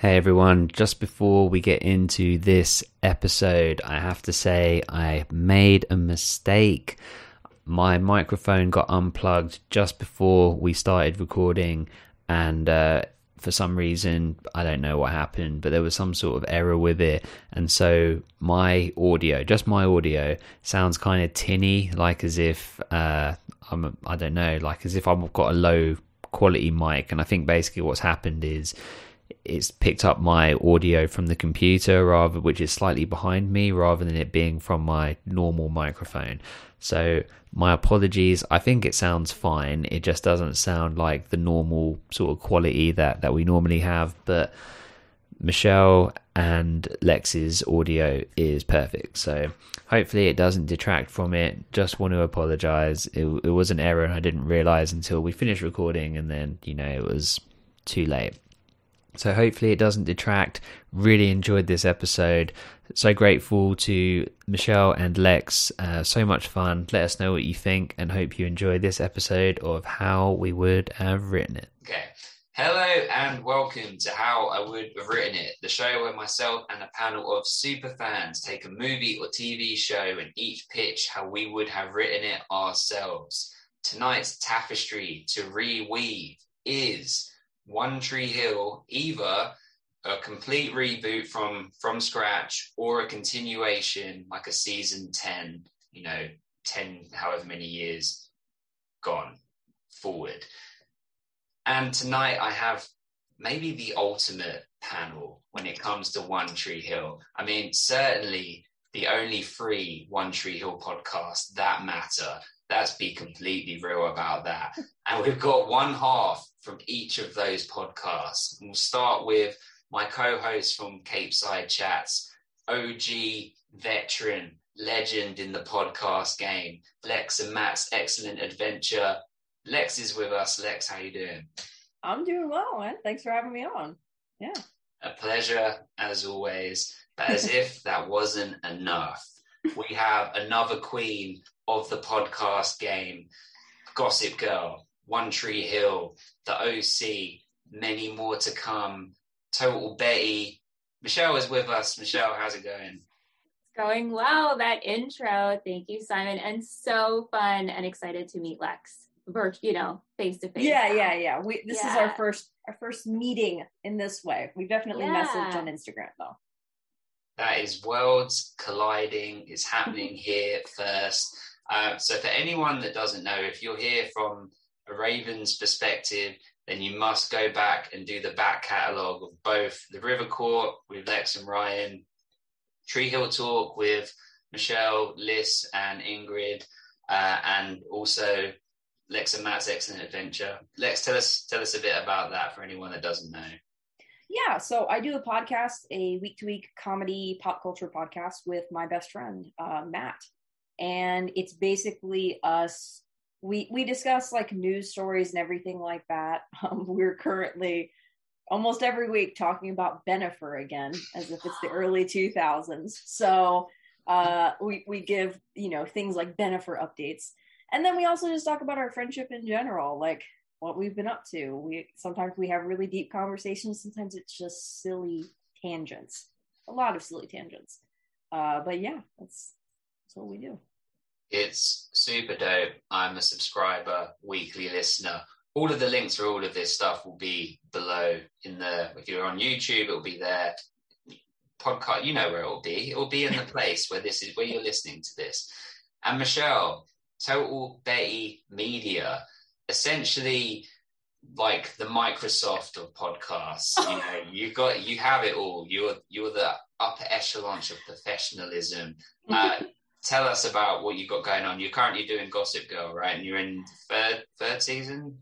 Hey everyone, just before we get into this episode, I have to say I made a mistake. My microphone got unplugged just before we started recording, and uh, for some reason, I don't know what happened, but there was some sort of error with it. And so my audio, just my audio, sounds kind of tinny, like as if uh, I'm, I don't know, like as if I've got a low quality mic. And I think basically what's happened is it's picked up my audio from the computer rather which is slightly behind me rather than it being from my normal microphone. So my apologies. I think it sounds fine. It just doesn't sound like the normal sort of quality that that we normally have but michelle and lex's audio is perfect. So hopefully it doesn't detract from it. Just want to apologize. It, it was an error. And i didn't realize until we finished recording and then you know it was too late so hopefully it doesn't detract. Really enjoyed this episode. So grateful to Michelle and Lex. Uh, so much fun. Let us know what you think and hope you enjoy this episode of How We Would Have Written It. Okay. Hello and welcome to How I Would Have Written It, the show where myself and a panel of super fans take a movie or TV show and each pitch how we would have written it ourselves. Tonight's tapestry to reweave is one Tree Hill either a complete reboot from from scratch or a continuation like a season 10 you know 10 however many years gone forward. And tonight i have maybe the ultimate panel when it comes to one tree hill. I mean certainly the only free one tree hill podcast that matter let's be completely real about that. And we've got one half from each of those podcasts. we'll start with my co-host from Cape Side Chats, OG veteran, legend in the podcast game, Lex and Matt's excellent adventure. Lex is with us. Lex, how you doing? I'm doing well, man. Thanks for having me on. Yeah. A pleasure as always. But as if that wasn't enough, we have another queen of the podcast game Gossip Girl, One Tree Hill, The OC, many more to come. Total Betty. Michelle is with us. Michelle, how's it going? It's going well. That intro. Thank you, Simon. And so fun and excited to meet Lex. Virt, you know, face to face. Yeah, yeah, yeah. We this yeah. is our first our first meeting in this way. We definitely yeah. messaged on Instagram though that is worlds colliding is happening here first. Uh, so for anyone that doesn't know, if you're here from a Ravens perspective, then you must go back and do the back catalogue of both the River Court with Lex and Ryan, Tree Hill Talk with Michelle, Liz, and Ingrid, uh, and also Lex and Matt's Excellent Adventure. Lex, tell us tell us a bit about that for anyone that doesn't know. Yeah, so I do a podcast, a week to week comedy pop culture podcast with my best friend, uh, Matt. And it's basically us. We, we discuss like news stories and everything like that. Um, we're currently almost every week talking about Bennifer again, as if it's the early 2000s. So uh, we, we give, you know, things like Bennifer updates. And then we also just talk about our friendship in general. Like, what we've been up to. We sometimes we have really deep conversations. Sometimes it's just silly tangents. A lot of silly tangents. Uh, but yeah, that's that's what we do. It's super dope. I'm a subscriber, weekly listener. All of the links for all of this stuff will be below in the. If you're on YouTube, it'll be there. Podcast, you know where it'll be. It'll be in the place where this is where you're listening to this. And Michelle, Total Betty Media essentially like the Microsoft of podcasts. You know, you got you have it all. You're you're the upper echelons of professionalism. Uh, tell us about what you've got going on. You're currently doing Gossip Girl, right? And you're in third third season.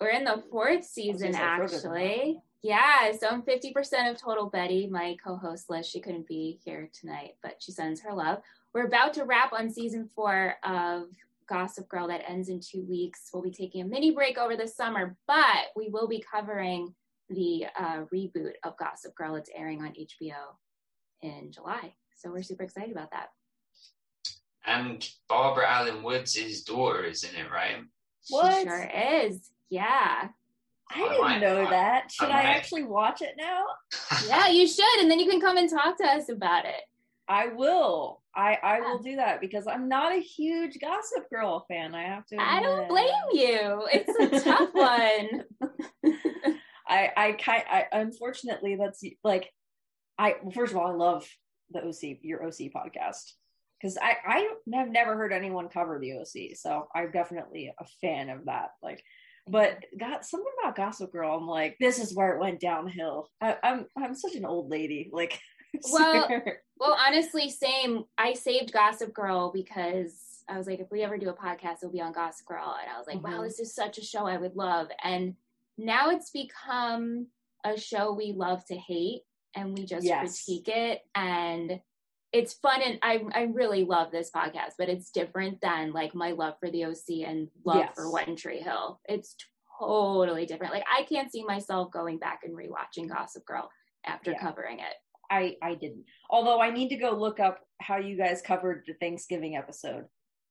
We're in the fourth season, actually. Yeah, so I'm 50% of Total Betty. My co-host Liz, she couldn't be here tonight, but she sends her love. We're about to wrap on season four of Gossip Girl that ends in two weeks. We'll be taking a mini break over the summer, but we will be covering the uh, reboot of Gossip Girl. It's airing on HBO in July. So we're super excited about that. And Barbara Alyn Woods' daughter is in it, right? What? She sure is. Yeah. I didn't I know I, that. Should I, I actually watch it now? yeah, you should, and then you can come and talk to us about it. I will. I I will do that because I'm not a huge Gossip Girl fan. I have to. Admit. I don't blame you. It's a tough one. I I kind I unfortunately that's like I first of all I love the OC your OC podcast because I I have never heard anyone cover the OC so I'm definitely a fan of that like but got something about Gossip Girl I'm like this is where it went downhill. I, I'm I'm such an old lady like well well honestly same. I saved Gossip Girl because I was like if we ever do a podcast it'll be on Gossip Girl and I was like mm-hmm. wow this is such a show I would love. And now it's become a show we love to hate and we just yes. critique it and it's fun and I I really love this podcast, but it's different than like my love for the OC and love yes. for One Tree Hill. It's totally different. Like I can't see myself going back and rewatching Gossip Girl after yeah. covering it. I I didn't. Although I need to go look up how you guys covered the Thanksgiving episode.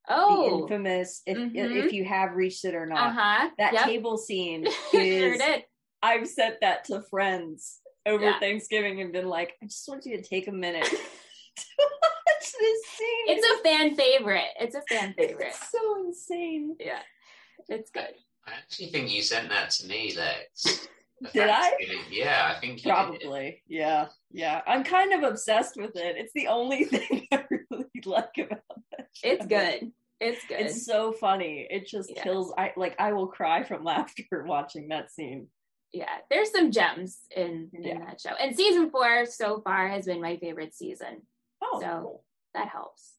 Oh, the infamous if mm-hmm. if you have reached it or not. Uh-huh. That yep. table scene is. sure I've sent that to friends over yeah. Thanksgiving and been like, I just want you to take a minute watch this scene. It's a fan favorite. It's a fan favorite. It's so insane. Yeah, it's good. I actually think you sent that to me, Lex. Did I? Yeah, I think probably. Did. Yeah, yeah. I'm kind of obsessed with it. It's the only thing I really like about it. It's good. It's good. It's so funny. It just yeah. kills. I like. I will cry from laughter watching that scene. Yeah, there's some gems in in yeah. that show, and season four so far has been my favorite season. Oh, so cool. that helps.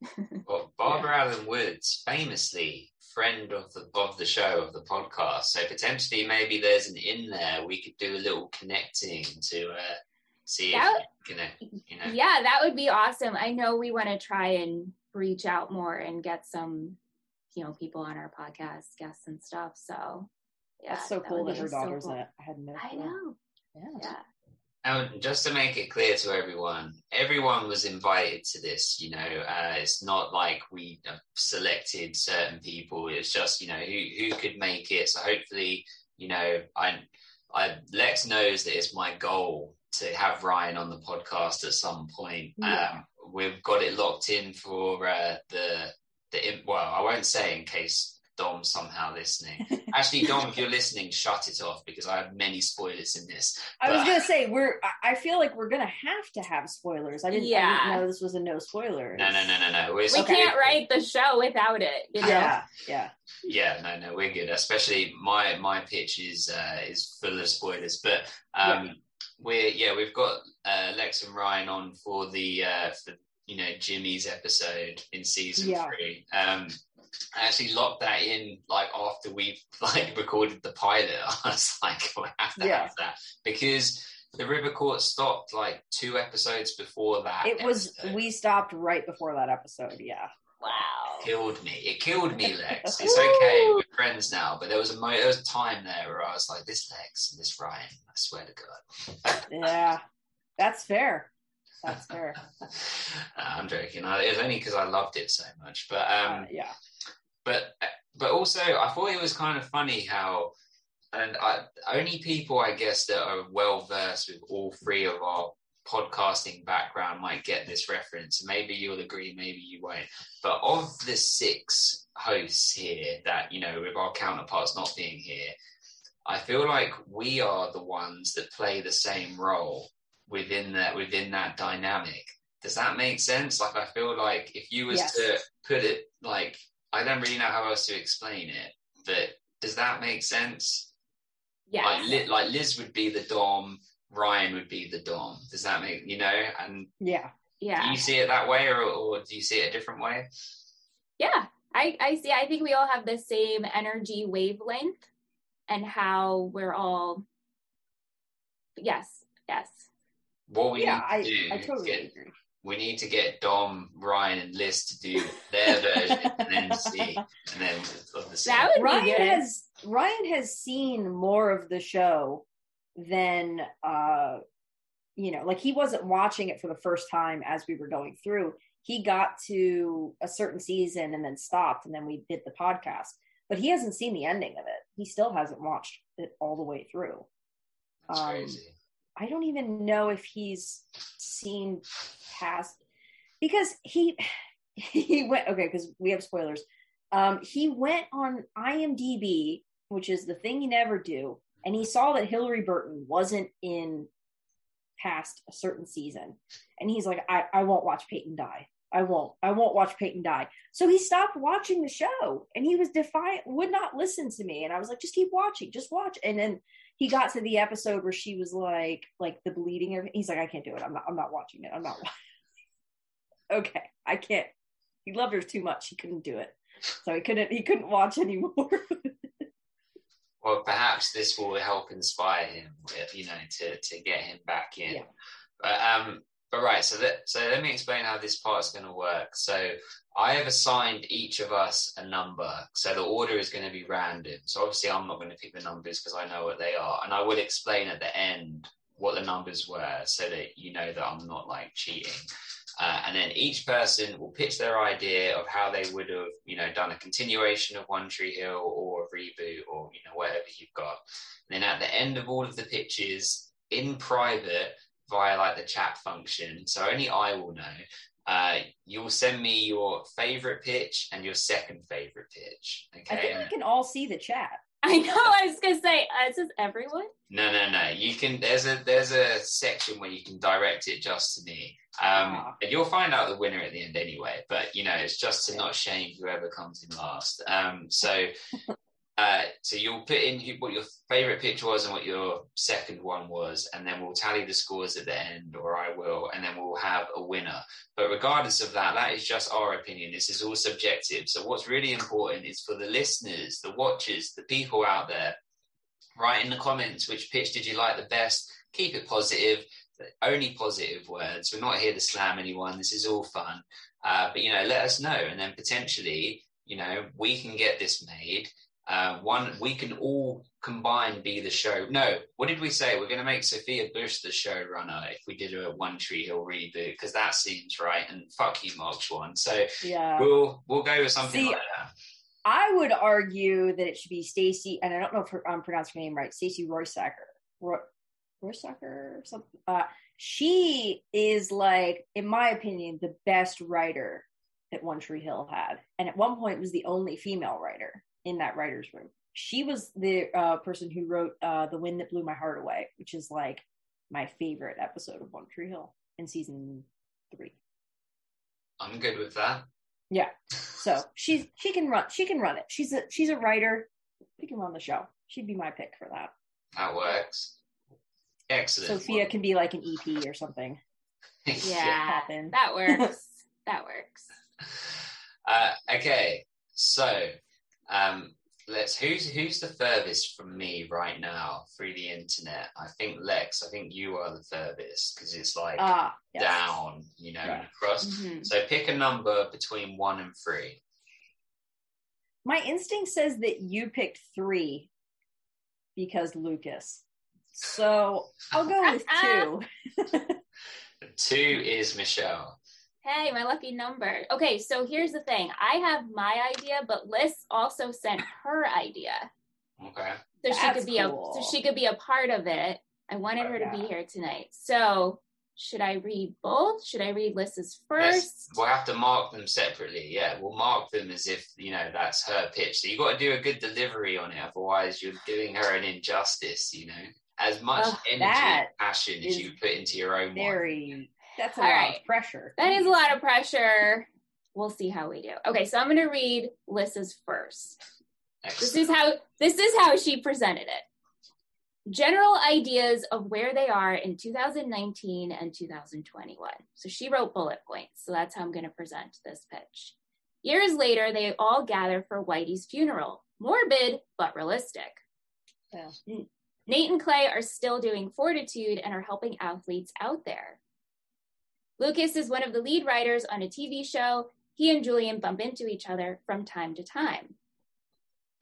well, Barbara yeah. Alyn Woods, famously friend of the of the show of the podcast, so potentially maybe there's an in there we could do a little connecting to uh, see that, if connect. You know, yeah, that would be awesome. I know we want to try and reach out more and get some, you know, people on our podcast, guests and stuff. So yeah, that's so that cool that her daughter's so cool. in. I had no. I know. Yeah. yeah. And just to make it clear to everyone, everyone was invited to this. You know, uh, it's not like we selected certain people. It's just you know who who could make it. So hopefully, you know, I, I Lex knows that it's my goal to have Ryan on the podcast at some point. Yeah. Um, we've got it locked in for uh, the the well, I won't say in case Dom somehow listening. Actually, Dom, if you're listening, shut it off because I have many spoilers in this. I was gonna say we're. I feel like we're gonna have to have spoilers. I didn't, yeah. I didn't know this was a no spoilers. No, no, no, no, no. We're, we okay. can't write the show without it. You know? Yeah, yeah, yeah. No, no, we're good. Especially my my pitch is uh, is full of spoilers, but um, yeah. we're yeah we've got uh, Lex and Ryan on for the uh, for you know Jimmy's episode in season yeah. three. Um, I actually locked that in like after we've like recorded the pilot. I was like, we have to yeah. have that because the River Court stopped like two episodes before that. It was we stopped right before that episode. Yeah. Wow. Killed me. It killed me, Lex. It's okay. We're friends now. But there was a mo- there was a time there where I was like, this Lex and this Ryan. I swear to God. yeah, that's fair. That's fair. I'm joking. it was only because I loved it so much. But um, uh, yeah but but also I thought it was kind of funny how and I, only people I guess that are well versed with all three of our podcasting background might get this reference. Maybe you'll agree, maybe you won't. But of the six hosts here that, you know, with our counterparts not being here, I feel like we are the ones that play the same role within that within that dynamic. Does that make sense? Like I feel like if you was yes. to put it like I don't really know how else to explain it, but does that make sense? Yeah. Like, like Liz would be the dom, Ryan would be the dom. Does that make you know? And yeah, yeah. Do you see it that way, or, or do you see it a different way? Yeah, I I see. I think we all have the same energy wavelength, and how we're all. Yes. Yes. What we yeah, I, I totally get, agree we need to get Dom, Ryan, and Liz to do their version, and then see, and then that would Ryan be good. has Ryan has seen more of the show than uh, you know, like he wasn't watching it for the first time as we were going through. He got to a certain season and then stopped, and then we did the podcast. but he hasn't seen the ending of it. He still hasn't watched it all the way through. That's um, crazy. I don't even know if he's seen past because he he went okay because we have spoilers. Um, he went on IMDb, which is the thing you never do, and he saw that Hilarie Burton wasn't in past a certain season, and he's like, I, I won't watch Peyton die. I won't. I won't watch Peyton die. So he stopped watching the show and he was defiant, would not listen to me. And I was like, just keep watching, just watch. And then he got to the episode where she was like, like the bleeding. He's like, I can't do it. I'm not, I'm not watching it. I'm not okay. I can't. He loved her too much. He couldn't do it. So he couldn't, he couldn't watch anymore. well, perhaps this will help inspire him, you know, to, to get him back in. Yeah. But, um, but right, so that so let me explain how this part's going to work. So I have assigned each of us a number. So the order is going to be random. So obviously I'm not going to pick the numbers because I know what they are, and I will explain at the end what the numbers were so that you know that I'm not like cheating. Uh, and then each person will pitch their idea of how they would have, you know, done a continuation of One Tree Hill or a reboot or you know whatever you've got. And then at the end of all of the pitches, in private, via like the chat function. So only I will know. Uh, you'll send me your favorite pitch and your second favorite pitch. Okay. I think we can all see the chat. I know. I was gonna say, uh, is everyone? No, no, no. You can. There's a there's a section where you can direct it just to me. Um, ah. and you'll find out the winner at the end anyway. But you know, it's just to not shame whoever comes in last. Um, so Uh, so you'll put in what your favorite pitch was and what your second one was, and then we'll tally the scores at the end, or I will, and then we'll have a winner. But regardless of that, that is just our opinion. This is all subjective. So what's really important is for the listeners, the watchers, the people out there, write in the comments which pitch did you like the best. Keep it positive. Only positive words. We're not here to slam anyone. This is all fun. Uh, but you know, let us know, and then potentially, you know, we can get this made uh, one, we can all combine be the show. No, what did we say? We're going to make Sophia Bush the showrunner if we did a One Tree Hill reboot because that seems right. And fuck you, Mark Schwahn. So yeah, we'll we'll go with something See, like that. I would argue that it should be Stacy, and I don't know if I'm pronouncing her name right. Stacy Roysacker, Roy, Roysacker, something. Uh, she is like, in my opinion, the best writer that One Tree Hill had, and at one point was the only female writer in that writer's room. She was the uh, person who wrote uh, The Wind That Blew My Heart Away, which is like my favorite episode of One Tree Hill in season three. I'm good with that. Yeah. So she's she can run she can run it. She's a she's a writer. She can run the show. She'd be my pick for that. That works. Excellent. Sophia can be like an EP or something. yeah, that works. that works. Uh, okay, so um, let's who's who's the furthest from me right now through the internet? I think Lex. I think you are the furthest because it's like ah, yes. down, you know, yeah. across. Mm-hmm. So pick a number between one and three. My instinct says that you picked three because Lucas. So I'll go with two. two is Michelle. Hey, my lucky number. Okay, so here's the thing. I have my idea, but Liz also sent her idea. Okay. So That's she could be cool. a so she could be a part of it. I wanted oh, her to be here tonight. So should I read both? Should I read Liz's first? Yes, we'll have to mark them separately. Yeah, we'll mark them as if you know that's her pitch. So you got to do a good delivery on it, otherwise you're doing her an injustice. You know, as much oh, energy and passion as you put into your own. Very one. That's a All lot right. of pressure. That is a lot of pressure. We'll see how we do. Okay, so I'm going to read Liz's first. Excellent. This is how this is how she presented it. General ideas of where they are in 2019 and 2021. So she wrote bullet points. So that's how I'm going to present this pitch. Years later, they all gather for Whitey's funeral. Morbid, but realistic. Yeah. Nate and Clay are still doing fortitude and are helping athletes out there. Lucas is one of the lead writers on a TV show. He and Julian bump into each other from time to time.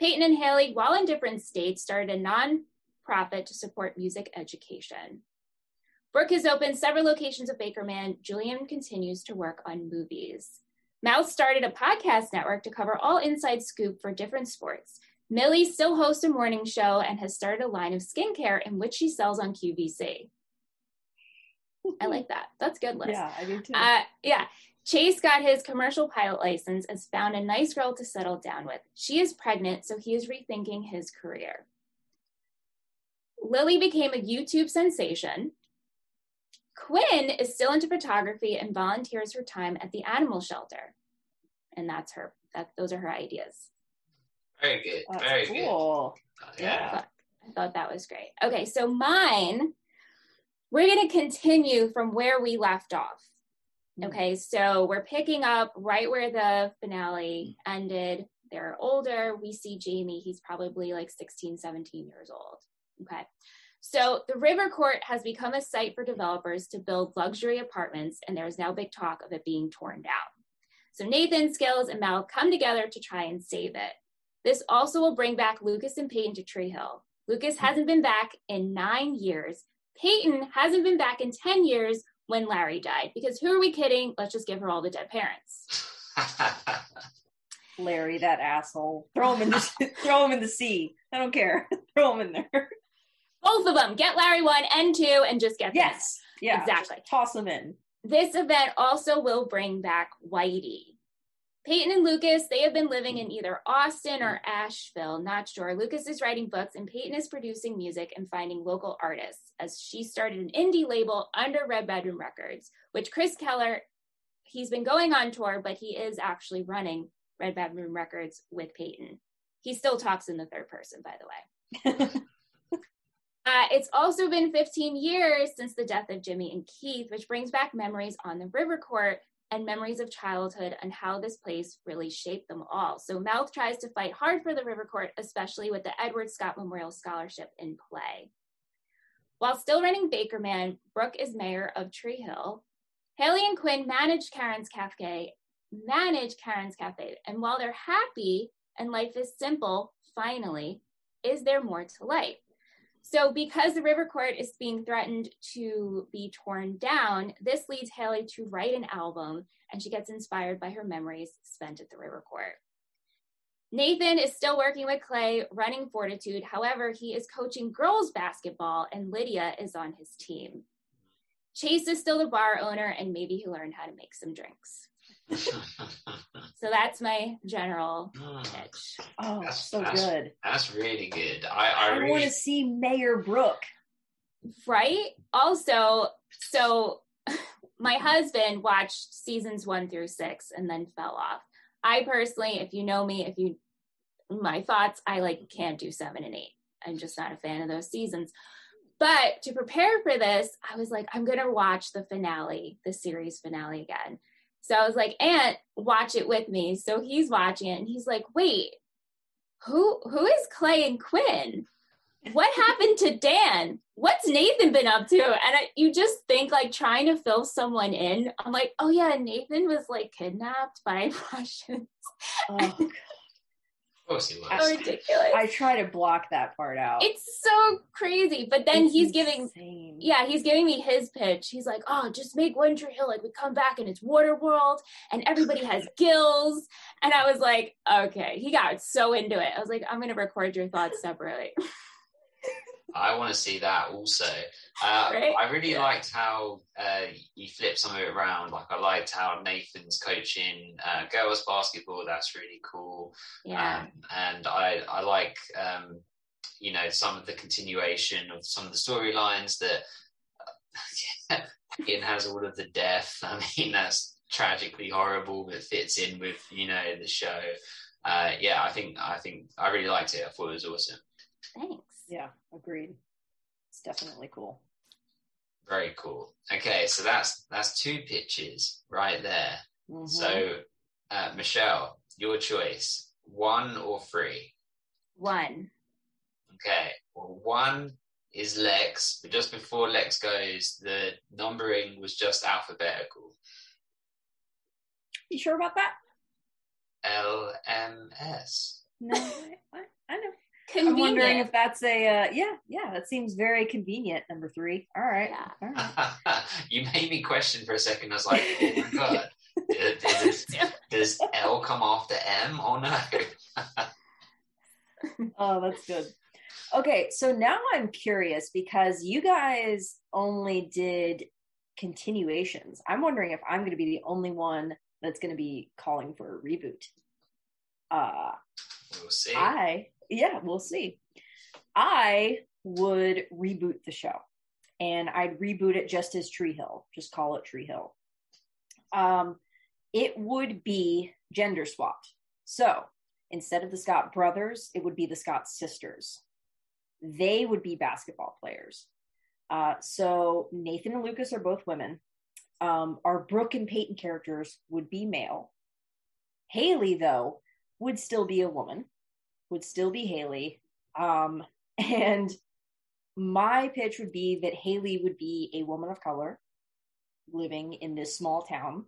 Peyton and Haley, while in different states, started a non-profit to support music education. Brooke has opened several locations of Bakerman. Julian continues to work on movies. Mouth started a podcast network to cover all inside scoop for different sports. Millie still hosts a morning show and has started a line of skincare in which she sells on QVC. I like that. That's good list. Yeah, I do too. Uh, yeah. Chase got his commercial pilot license and found a nice girl to settle down with. She is pregnant, so he is rethinking his career. Lily became a YouTube sensation. Quinn is still into photography and volunteers her time at the animal shelter. And that's her. That those are her ideas. Very good. That's Very cool. good. Yeah. I thought that was great. Okay, so mine, we're going to continue from where we left off. Mm. Okay, so we're picking up right where the finale ended. They're older. We see Jamie. He's probably like 16, 17 years old. Okay. So the River Court has become a site for developers to build luxury apartments, and there's now big talk of it being torn down. So Nathan, Skills, and Mal come together to try and save it. This also will bring back Lucas and Peyton to Tree Hill. Lucas hasn't been back in nine years. Peyton hasn't been back in 10 years when Larry died. Because who are we kidding? Let's just give her all the dead parents. Larry, that asshole. Throw him in the throw him in the sea. I don't care. throw him in there. Both of them. Get Larry one and two and just get them. Yes. Yeah. Exactly. Toss them in. This event also will bring back Whitey. Peyton and Lucas, they have been living in either Austin or Asheville, not sure. Lucas is writing books and Peyton is producing music and finding local artists as she started an indie label under Red Bedroom Records, which Chris Keller, he's been going on tour, but he is actually running Red Bedroom Records with Peyton. He still talks in the third person, by the way. Uh, it's also been 15 years since the death of Jimmy and Keith, which brings back memories on the River Court and memories of childhood and how this place really shaped them all. So Mouth tries to fight hard for the River Court, especially with the Edward Scott Memorial Scholarship in play. While still running Bakerman, Brooke is mayor of Tree Hill. Haley and Quinn manage Karen's Cafe, manage Karen's Cafe, and while they're happy and life is simple, finally, is there more to life? So, because the River Court is being threatened to be torn down, this leads Haley to write an album, and she gets inspired by her memories spent at the River Court. Nathan is still working with Clay, running Fortitude. However, he is coaching girls basketball, and Lydia is on his team. Chase is still the bar owner, and maybe he learned how to make some drinks. So that's my general ah, pitch. Oh, That's- so that's- good. That's really good. I, I, I, really want to see Mayor Brooke. Right? Also, so my husband watched seasons one through six and then fell off. I personally, if you know me, if you my thoughts, I like can't do seven and eight. I'm just not a fan of those seasons. But to prepare for this, I was like, I'm gonna watch the finale, the series finale again. So I was like, Aunt, watch it with me. So he's watching it and he's like, wait, who who is Clay and Quinn? What happened to Dan? What's Nathan been up to? And I, you just think like trying to fill someone in. I'm like, oh yeah, Nathan was like kidnapped by Russians. Oh, course he How was. ridiculous! I try to block that part out. it's so crazy. But then It's he's giving Yeah, he's giving me his pitch. He's like, oh, just make One Tree Hill like we come back and it's Water World and everybody has gills. And I was like, okay. He got so into it. I was like, I'm gonna record your thoughts separately. I want to see that also. Uh, Right? I really Yeah. liked how uh, you flipped some of it around. Like I liked how Nathan's coaching uh, girls basketball. That's really cool. Yeah. Um, and I I like um, you know some of the continuation of some of the storylines that uh, Ian has all of the death. I mean that's tragically horrible, but fits in with you know the show. Uh, yeah, I think I think I really liked it. I thought it was awesome. Thanks. Yeah, agreed. It's definitely cool. Very cool. Okay, so that's that's two pitches right there. Mhm. So, uh, Michelle, your choice: one or three. One. Okay. Well, one is Lex, but just before Lex goes, the numbering was just alphabetical. you sure about that? L M S. No, I, I, I know. Convenient. I'm wondering if that's a uh, yeah, yeah. That seems very convenient. Number three. All right. Yeah. All right. you made me question for a second. I was like, oh my god, is, is Does L come after M or no? oh, that's good. Okay, so now I'm curious because you guys only did continuations. I'm wondering if I'm going to be the only one that's going to be calling for a reboot. Uh, we'll see. I yeah, we'll see. I would reboot the show, and I'd reboot it just as Tree Hill. Just call it Tree Hill. Um, it would be gender swapped. So instead of the Scott brothers, it would be the Scott sisters. They would be basketball players. Uh, so Nathan and Lucas are both women. Um, our Brooke and Peyton characters would be male. Haley, though, would still be a woman, would still be Haley. Um, and my pitch would be that Haley would be a woman of color living in this small town,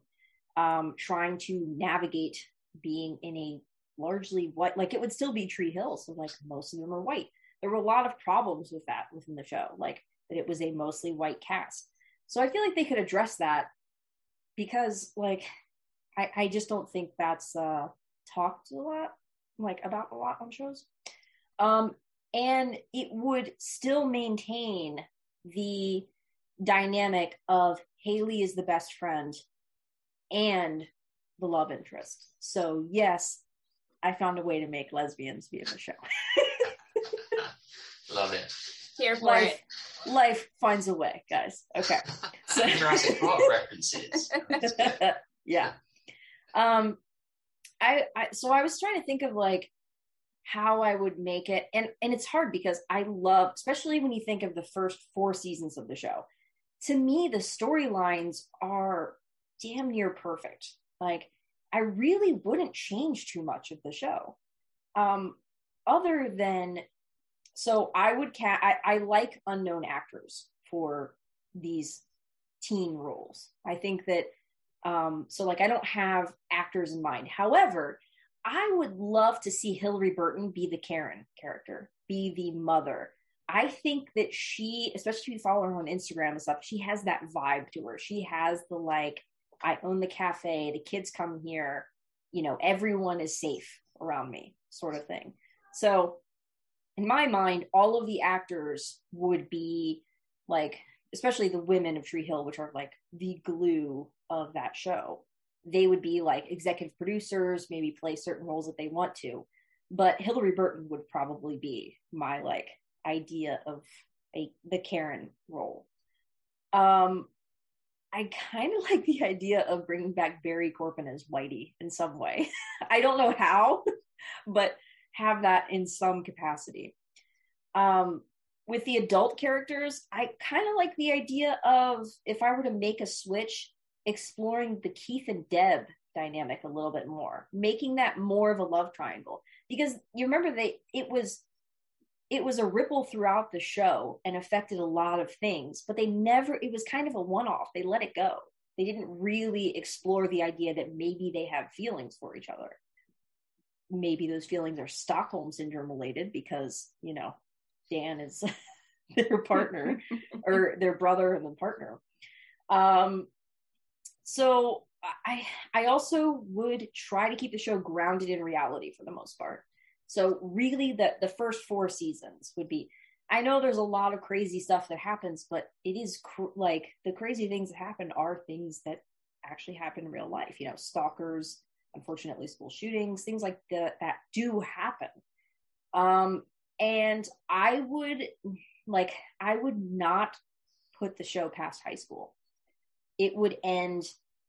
um, trying to navigate being in a largely white, like it would still be Tree Hill. So, like, most of them are white. There were a lot of problems with that within the show, like that it was a mostly white cast. So, I feel like they could address that because, like, I, I just don't think that's uh, talked a lot, like, about a lot on shows. Um, and it would still maintain the dynamic of Haley is the best friend and the love interest. So yes, I found a way to make lesbians be in the show. Love it. Here for life, it. Life finds a way, guys. Okay. So Jurassic Park references. yeah. Um I, I so I was trying to think of like how I would make it. And and it's hard because I love, especially when you think of the first four seasons of the show. To me, the storylines are damn near perfect. Like I really wouldn't change too much of the show. Um, other than so I would cat I, I like unknown actors for these teen roles. I think that um so like I don't have actors in mind. However, I would love to see Hilarie Burton be the Karen character, be the mother. I think that she, especially if you follow her on Instagram and stuff, she has that vibe to her. She has the like, I own the cafe, the kids come here, you know, everyone is safe around me sort of thing. So, in my mind, all of the actors would be like, especially the women of Tree Hill, which are like the glue of that show they would be like executive producers, maybe play certain roles that they want to. But Hilarie Burton would probably be my like idea of a the Karen role. Um, I kind of like the idea of bringing back Barry Corbin as Whitey in some way. I don't know how, but have that in some capacity. Um, with the adult characters, I kind of like the idea of if I were to make a switch, exploring the Keith and Deb dynamic a little bit more, making that more of a love triangle. Because you remember they it was it was a ripple throughout the show and affected a lot of things, but they never it was kind of a one-off. They let it go. They didn't really explore the idea that maybe they have feelings for each other. Maybe those feelings are Stockholm syndrome related because, you know, Dan is their partner or their brother and then partner. Um, so I I also would try to keep the show grounded in reality for the most part. So really the the first four seasons would be I know there's a lot of crazy stuff that happens, but it is cr- like the crazy things that happen are things that actually happen in real life. You know, stalkers, unfortunately, school shootings, things like that that do happen. Um, and I would like I would not put the show past high school it would end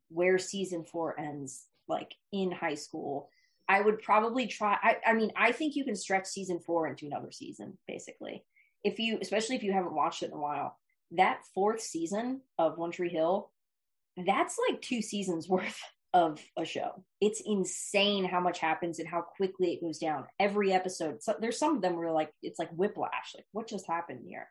where season four ends, like in high school. I would probably try. I, I mean, I think you can stretch season four into another season, basically. If you, especially if you haven't watched it in a while, that fourth season of One Tree Hill, that's like two seasons worth of a show. It's insane how much happens and how quickly it goes down. Every episode, so there's some of them where like it's like whiplash, like what just happened here.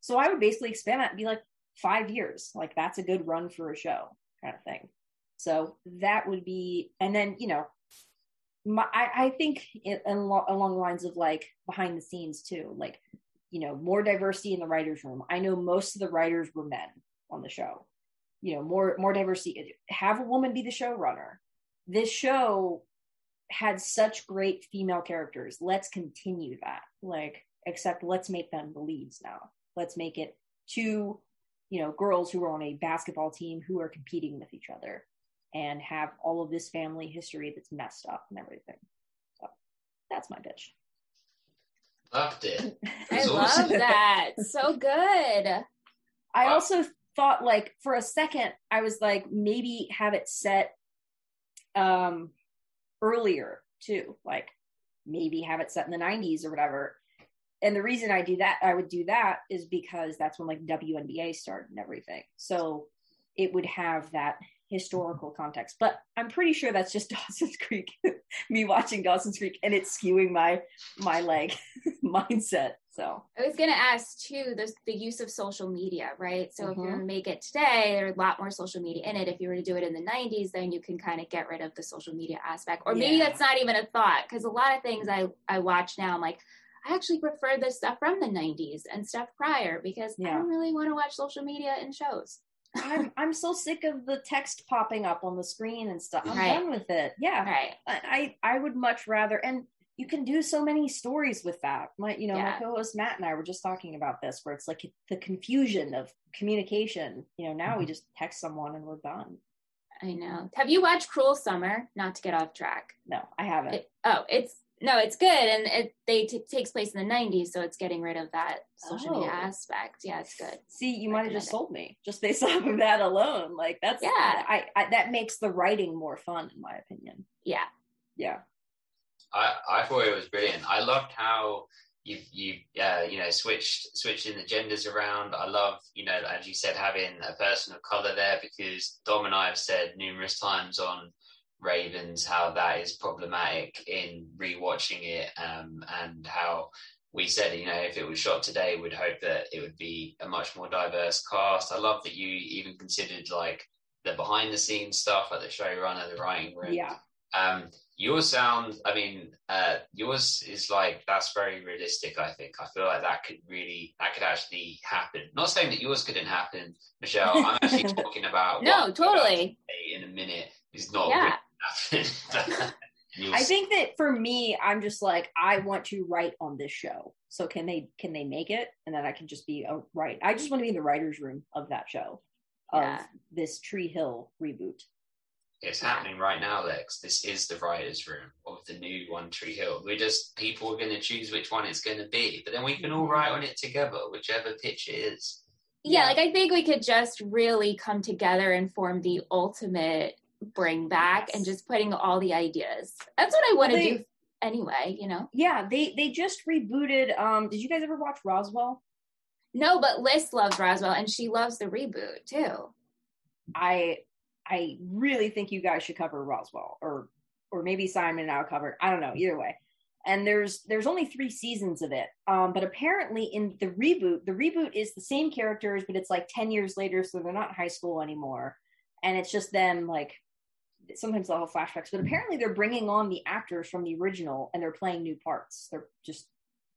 So I would basically expand that and be like, five years. Like that's a good run for a show kind of thing. So that would be, and then, you know, my, I, I think it, along, along the lines of like behind the scenes too, like, you know, more diversity in the writer's room. I know most of the writers were men on the show. You know, more more diversity. Have a woman be the showrunner. this show had such great female characters. Let's continue that. Like, except let's make them the leads now. Let's make it two, you know, girls who are on a basketball team who are competing with each other and have all of this family history that's messed up and everything. So that's my pitch. Loved it. I love that. So good. I wow. also thought like for a second I was like maybe have it set um earlier too. Like maybe have it set in the 90s or whatever. And the reason I do that, I would do that is because that's when like WNBA started and everything. So it would have that historical context. But I'm pretty sure that's just Dawson's Creek, me watching Dawson's Creek, and it's skewing my my like mindset. So I was gonna ask too, the the use of social media, right? So mm-hmm. if you're gonna make it today, there's a lot more social media in it. If you were to do it in the '90s, then you can kind of get rid of the social media aspect, or maybe yeah. that's not even a thought. Because a lot of things I I watch now, I'm like. I actually prefer the stuff from the 90s and stuff prior because yeah. I don't really want to watch social media and shows. I'm I'm so sick of the text popping up on the screen and stuff. I'm right. done with it. Yeah. Right. I, I would much rather and you can do so many stories with that. My you know, yeah. my co-host Matt and I were just talking about this where it's like the confusion of communication. You know, now mm-hmm. we just text someone and we're done. I know. Have you watched Cruel Summer? Not to get off track. No, I haven't. It, oh, it's no, it's good, and it they t- takes place in the '90s, so it's getting rid of that social oh. media aspect. Yeah, it's good. See, you might have just sold me just based off of that alone. Like that's yeah, I, I that makes the writing more fun, in my opinion. Yeah, yeah. I I thought it was brilliant. I loved how you you uh, you know switched switching the genders around. I love you know as you said having a person of color there because Dom and I have said numerous times on Ravens, how that is problematic in rewatching it, um, and how we said, you know, if it was shot today, we'd hope that it would be a much more diverse cast. I love that you even considered like the behind the scenes stuff, like the showrunner, the writing room. Yeah. Um, yours sound, I mean, uh, yours is like that's very realistic. I think I feel like that could really, that could actually happen. Not saying that yours couldn't happen, Michelle. I'm actually talking about no, totally. In a minute is not yeah. I think that for me, I'm just like I want to write on this show. So can they can they make it, and then I can just be a write. I just want to be in the writers' room of that show, of yeah. this Tree Hill reboot. It's happening right now, Lex. This is the writers' room of the new One Tree Hill. We're just people are going to choose which one it's going to be, but then we can all write on it together, whichever pitch it is. Yeah, like I think we could just really come together and form the ultimate bring back yes. and just putting all the ideas. That's what I want to do anyway, you know. Yeah, they they just rebooted um did you guys ever watch Roswell? No, but Liz loves Roswell and she loves the reboot too. I I really think you guys should cover Roswell or or maybe Simon and I'll cover. I don't know, either way. And there's there's only three seasons of it. Um, but apparently in the reboot, the reboot is the same characters, but it's like 10 years later, so they're not in high school anymore. And it's just them like sometimes they'll have flashbacks, but mm-hmm. apparently they're bringing on the actors from the original and they're playing new parts. They're just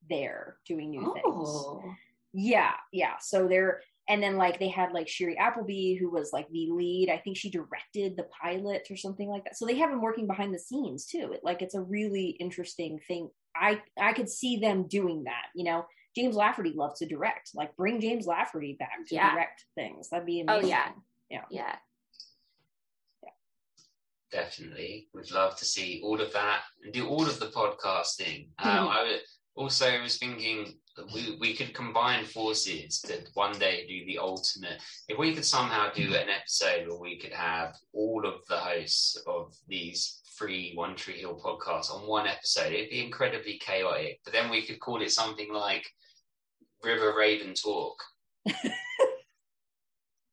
there doing new oh. things. Yeah, yeah. So they're and then like they had like Shiri Appleby who was like the lead. I think she directed the pilot or something like that. So they have them working behind the scenes too. It, like it's a really interesting thing. I I could see them doing that. You know, James Lafferty loves to direct. Like bring James Lafferty back to yeah. direct things. That'd be amazing. Oh yeah, yeah, yeah definitely. We'd love to see all of that and do all of the podcasting. Um, I also was thinking we, we could combine forces to one day do the ultimate. If we could somehow do an episode where we could have all of the hosts of these free One Tree Hill podcasts on one episode, it'd be incredibly chaotic. But then we could call it something like River Raven Talk.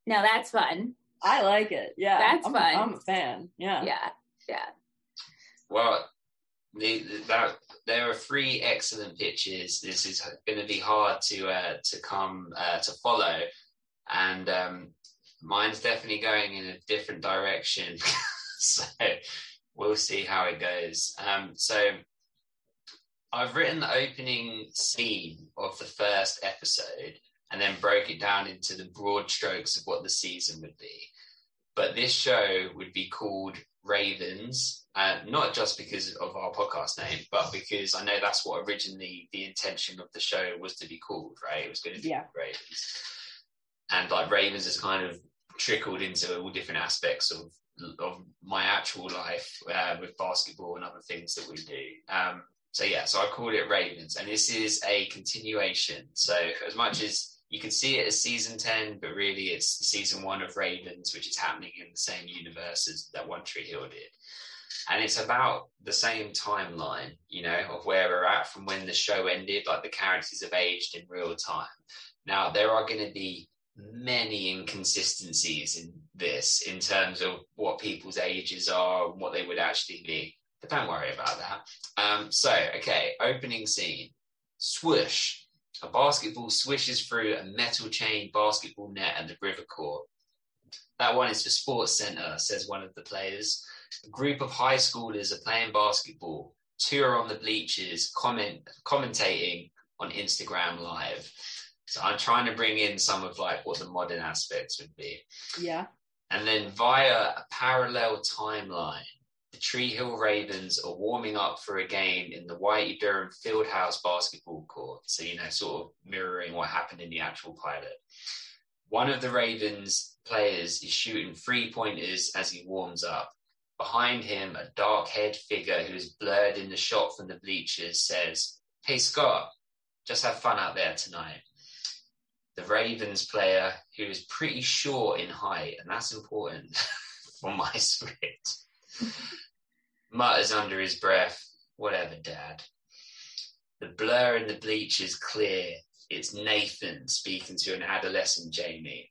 now that's fun. I like it. Yeah, that's I'm, fun. I'm a fan. Yeah, yeah, yeah. Well, the, that there are three excellent pitches. This is going to be hard to uh, to come uh, to follow, and um, mine's definitely going in a different direction. so we'll see how it goes. Um, so I've written the opening scene of the first episode and then broke it down into the broad strokes of what the season would be. But this show would be called Ravens, uh, not just because of our podcast name, but because I know that's what originally the intention of the show was to be called, right? It was going to be Yeah. Ravens. And like Ravens has kind of trickled into all different aspects of of my actual life uh, with basketball and other things that we do. Um, so yeah, so I called it Ravens, and this is a continuation. So as much as you can see it as season ten, but really it's season one of Ravens, which is happening in the same universe as that One Tree Hill did. And it's about the same timeline, you know, of where we're at from when the show ended. Like the characters have aged in real time. Now there are going to be many inconsistencies in this in terms of what people's ages are and what they would actually be. But don't worry about that. Um, so, okay, opening scene. Swoosh. A basketball swishes through a metal chain basketball net at the river court. That one is for Sports Center, says one of the players. A group of high schoolers are playing basketball. Two are on the bleachers comment, commentating on Instagram Live. So I'm trying to bring in some of like what the modern aspects would be. Yeah. And then via a parallel timeline, the Tree Hill Ravens are warming up for a game in the Whitey Durham Fieldhouse basketball court. So, you know, sort of mirroring what happened in the actual pilot. One of the Ravens players is shooting three pointers as he warms up. Behind him, a dark haired figure who is blurred in the shot from the bleachers says, Hey, Scott, just have fun out there tonight the Ravens player who is pretty short in height, and that's important for my script, mutters under his breath, whatever, Dad. The blur in the bleach is clear. It's Nathan speaking to an adolescent Jamie.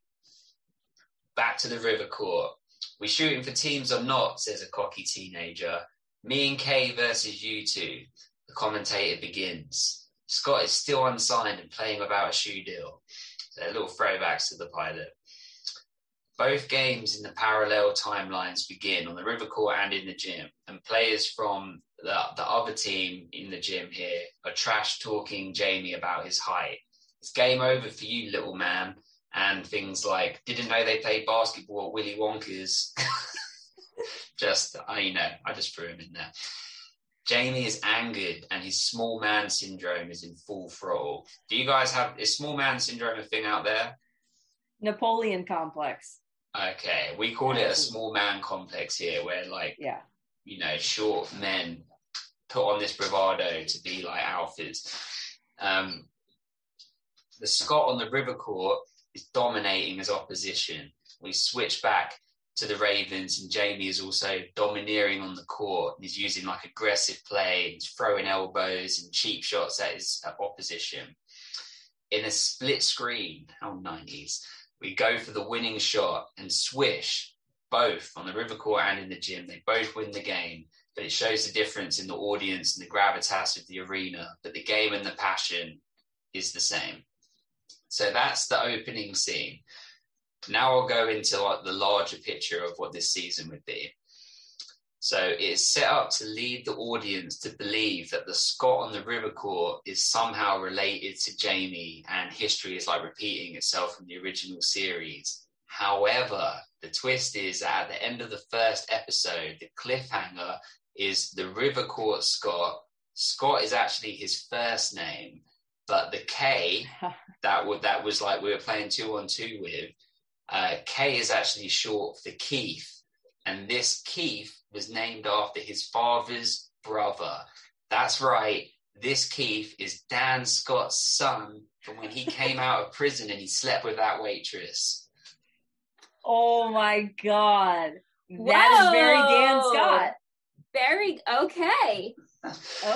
Back to the river court. We shooting for teams or not, says a cocky teenager. Me and Kay versus you two. The commentator begins. Scott is still unsigned and playing without a shoe deal. So little throwbacks to the pilot. Both games in the parallel timelines begin on the river court and in the gym, and players from the, the other team in the gym here are trash talking Jamie about his height. It's game over for you, little man. And things like, didn't know they played basketball at Willy Wonka's. just, I you know, I just threw him in there. Jamie is angered and his small man syndrome is in full throttle. Do you guys have is small man syndrome a thing out there? Napoleon complex. Okay, we call it a small man complex here, where like Yeah. you know short men put on this bravado to be like alphas. Um, the Scot on the river court is dominating his opposition. We switch back to the Ravens, and Jamie is also domineering on the court. He's using like aggressive play, he's throwing elbows and cheap shots at his opposition. In a split screen, how 90s, we go for the winning shot and swish both on the river court and in the gym. They both win the game, but it shows the difference in the audience and the gravitas of the arena. But the game and the passion is the same. So that's the opening scene. Now I'll go into like the larger picture of what this season would be. So it's set up to lead the audience to believe that the Scott on the river court is somehow related to Jamie and history is like repeating itself from the original series. However, the twist is that at the end of the first episode, the cliffhanger is the river court Scott. Scott is actually his first name, but the K that would that was like we were playing two on two with uh, K is actually short for Keith, and this Keith was named after his father's brother. That's right. This Keith is Dan Scott's son from when he came out of prison and he slept with that waitress. Oh my god. That is very Dan Scott. Very okay.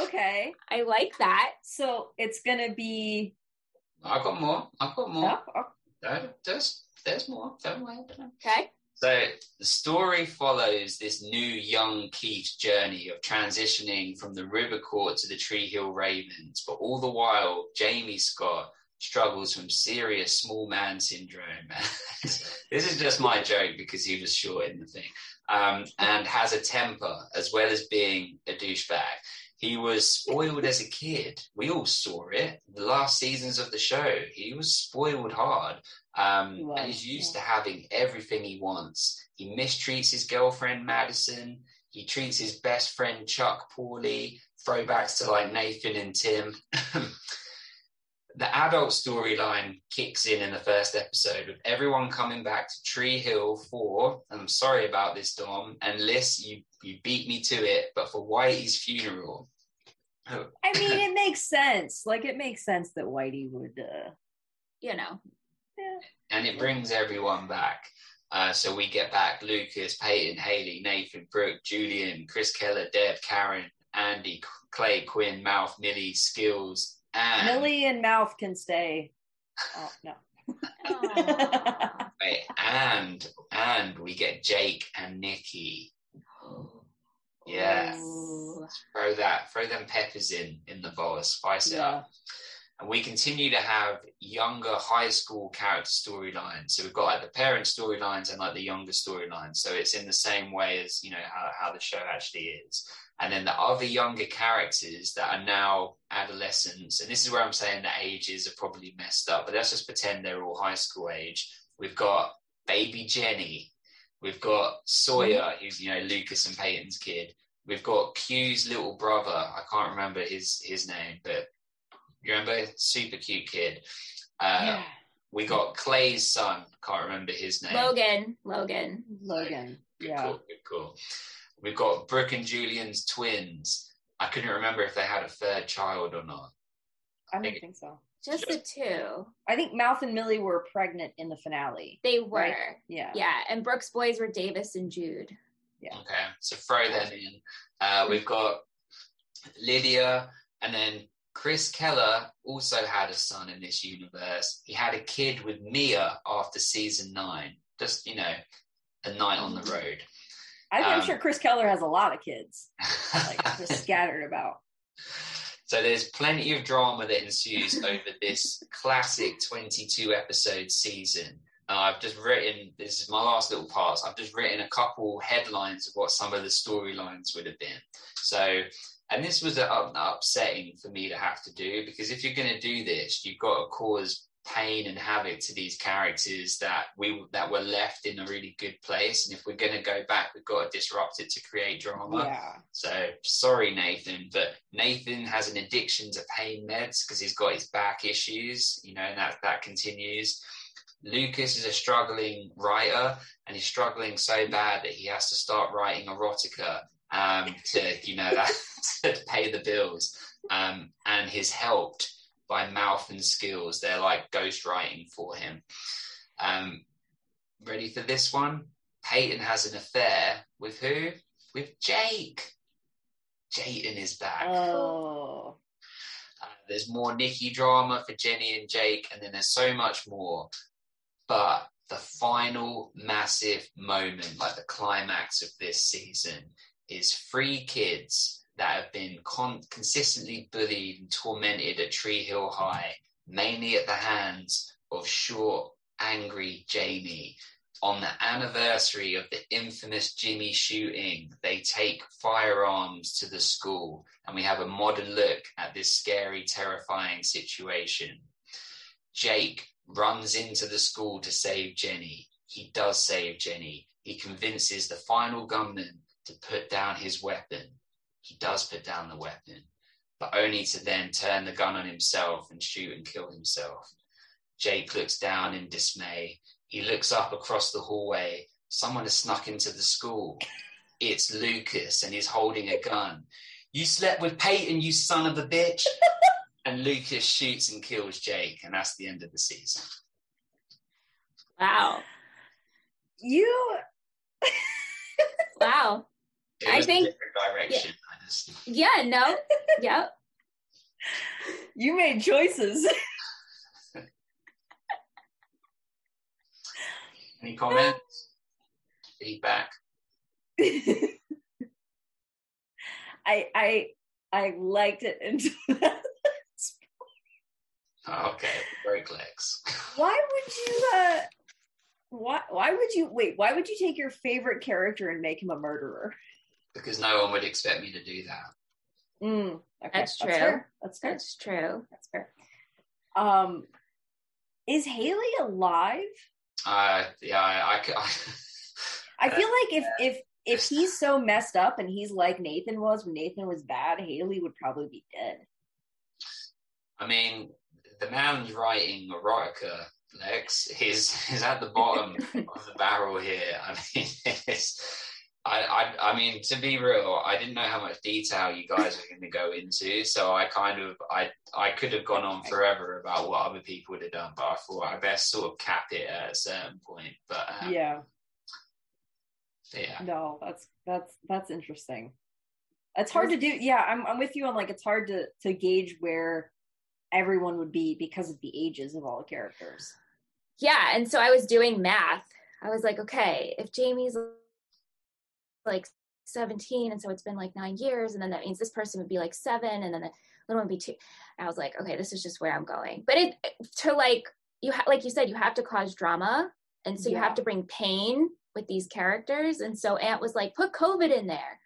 Okay. I like that. So it's gonna be I've got more. I've got more. oh, oh, No, there's, there's more. Don't worry. Okay. So the story follows this new young Keith's journey of transitioning from the River Court to the Tree Hill Ravens, but all the while Jamie Scott struggles from serious small man syndrome. this is just my joke because he was short in the thing, um, and has a temper as well as being a douchebag. He was spoiled as a kid. We all saw it. The last seasons of the show, he was spoiled hard. Um, He was, and he's used yeah. to having everything he wants. He mistreats his girlfriend Madison. He treats his best friend Chuck poorly. Throwbacks to like Nathan and Tim. the adult storyline kicks in in the first episode with everyone coming back to Tree Hill for, and I'm sorry about this, Dom, and Liz, you, you beat me to it, but for Whitey's funeral. I mean, it makes sense. Like, it makes sense that Whitey would, uh, You know. Yeah. and it brings everyone back. Uh, so we get back Lucas, Peyton, Haley, Nathan, Brooke, Julian, Chris Keller, Deb, Karen, Andy, Clay, Quinn, Mouth, Millie, Skills, and Millie and Mouth can stay. Oh, no. Wait, and and we get Jake and Nikki. Yeah, Ooh. throw that, throw them peppers in in the bowl, spice it Yeah. up. And we continue to have younger high school character storylines. So we've got like the parent storylines and like the younger storylines. So it's in the same way as you know how, how the show actually is. And then the other younger characters that are now adolescents, and this is where I'm saying the ages are probably messed up, but let's just pretend they're all high school age. We've got baby Jenny, we've got Sawyer, mm-hmm. who's you know Lucas and Peyton's kid. We've got Q's little brother. I can't remember his his name, but you remember super cute kid. Uh, yeah. We got Clay's son. Can't remember his name. Logan. Logan. Logan. Good Yeah. call. Good call. We've got Brooke and Julian's twins. I couldn't remember if they had a third child or not. I don't think so. Just the two. I think Mouth and Millie were pregnant in the finale. They were. Right. Yeah. Yeah. And Brooks' boys were Davis and Jude. Yeah. Okay, so throw them in. Uh, we've got Lydia, and then Chris Keller also had a son in this universe. He had a kid with Mia after season nine. Just you know, a night on the road. I think I'm Um, sure Chris Keller has a lot of kids, like just scattered about. So there's plenty of drama that ensues over this classic 22 episode season. Uh, I've just written, this is my last little part, I've just written a couple headlines of what some of the storylines would have been. So, and this was upsetting for me to have to do because if you're going to do this, you've got to cause pain and havoc to these characters that we that were left in a really good place. And if we're going to go back, we've got to disrupt it to create drama. Yeah. So sorry, Nathan, but Nathan has an addiction to pain meds because he's got his back issues, you know, and that that continues. Lucas is a struggling writer, and he's struggling so bad that he has to start writing erotica um, to, you know, to pay the bills. Um, and he's helped by mouth and skills. They're like ghostwriting for him. Um, ready for this one? Peyton has an affair with who? With Jake. Jayden is back. Oh. Uh, there's more Nikki drama for Jenny and Jake, and then there's so much more. But the final massive moment, like the climax of this season, is three kids that have been con- consistently bullied and tormented at Tree Hill High, mainly at the hands of short, angry Jamie. On the anniversary of the infamous Jimmy shooting, they take firearms to the school, and we have a modern look at this scary, terrifying situation. Jake runs into the school to save Jenny. He does save Jenny. He convinces the final gunman to put down his weapon. He does put down the weapon, but only to then turn the gun on himself and shoot and kill himself. Jake looks down in dismay. He looks up across the hallway. Someone has snuck into the school. It's Lucas, and he's holding a gun. You slept with Peyton, you son of a bitch. and Lucas shoots and kills Jake, and that's the end of the season. Wow. You Wow. It I think- a direction. I just, Yeah, no. Yep. you made choices. any comments? Feedback? I I I liked it until that. Oh, okay, break legs. Why would you uh why why would you wait, why would you take your favorite character and make him a murderer? Because no one would expect me to do that. Mm, okay. That's true. fair. That's good. That's true. That's fair. Um is Haley alive? Uh, yeah, I, I, c- I- I feel like if if if he's so messed up and he's like Nathan was when Nathan was bad, Haley would probably be dead. I mean, the man's writing erotica, Lex, is is at the bottom of the barrel here. I mean, it's, I, I, I mean, to be real, I didn't know how much detail you guys were going to go into, so I kind of, I, I could have gone on forever about what other people would have done, but I thought I best sort of cap it at a certain point. But um, yeah, yeah, no, that's that's that's interesting. It's hard to do. Yeah, I'm I'm with you on like it's hard to to gauge where everyone would be because of the ages of all the characters. Yeah, and so I was doing math. I was like, okay, if Jamie's like 17 and so it's been like nine years and then that means this person would be like seven and then the little one would be two. I was like okay this is just where i'm going. But it to like you ha- like you said you have to cause drama and so you have to bring pain with these characters and so aunt was like put covid in there.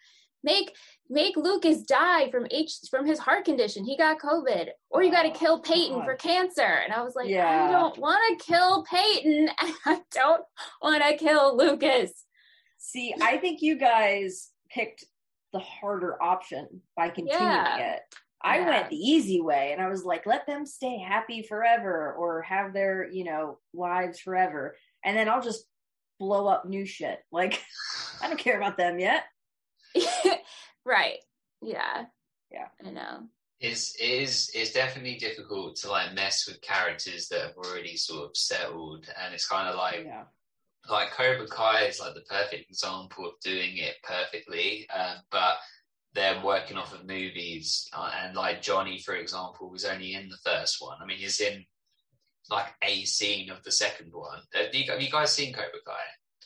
Make make lucas die from h from his heart condition. He got covid. Or you got to oh, kill peyton for cancer. And i was like Yeah. i don't want to kill peyton and i don't want to kill lucas See, I think you guys picked the harder option by continuing Yeah. it. I Yeah. went the easy way and I was like, let them stay happy forever or have their, you know, lives forever. And then I'll just blow up new shit. Like, I don't care about them yet. right. Yeah. Yeah. I know. it's it is it's definitely difficult to like mess with characters that have already sort of settled, and it's kind of like Yeah. Like Cobra Kai is like the perfect example of doing it perfectly, um, but they're working off of movies, uh, and like Johnny, for example, was only in the first one. I mean, he's in like a scene of the second one. Have you, have you guys seen Cobra Kai?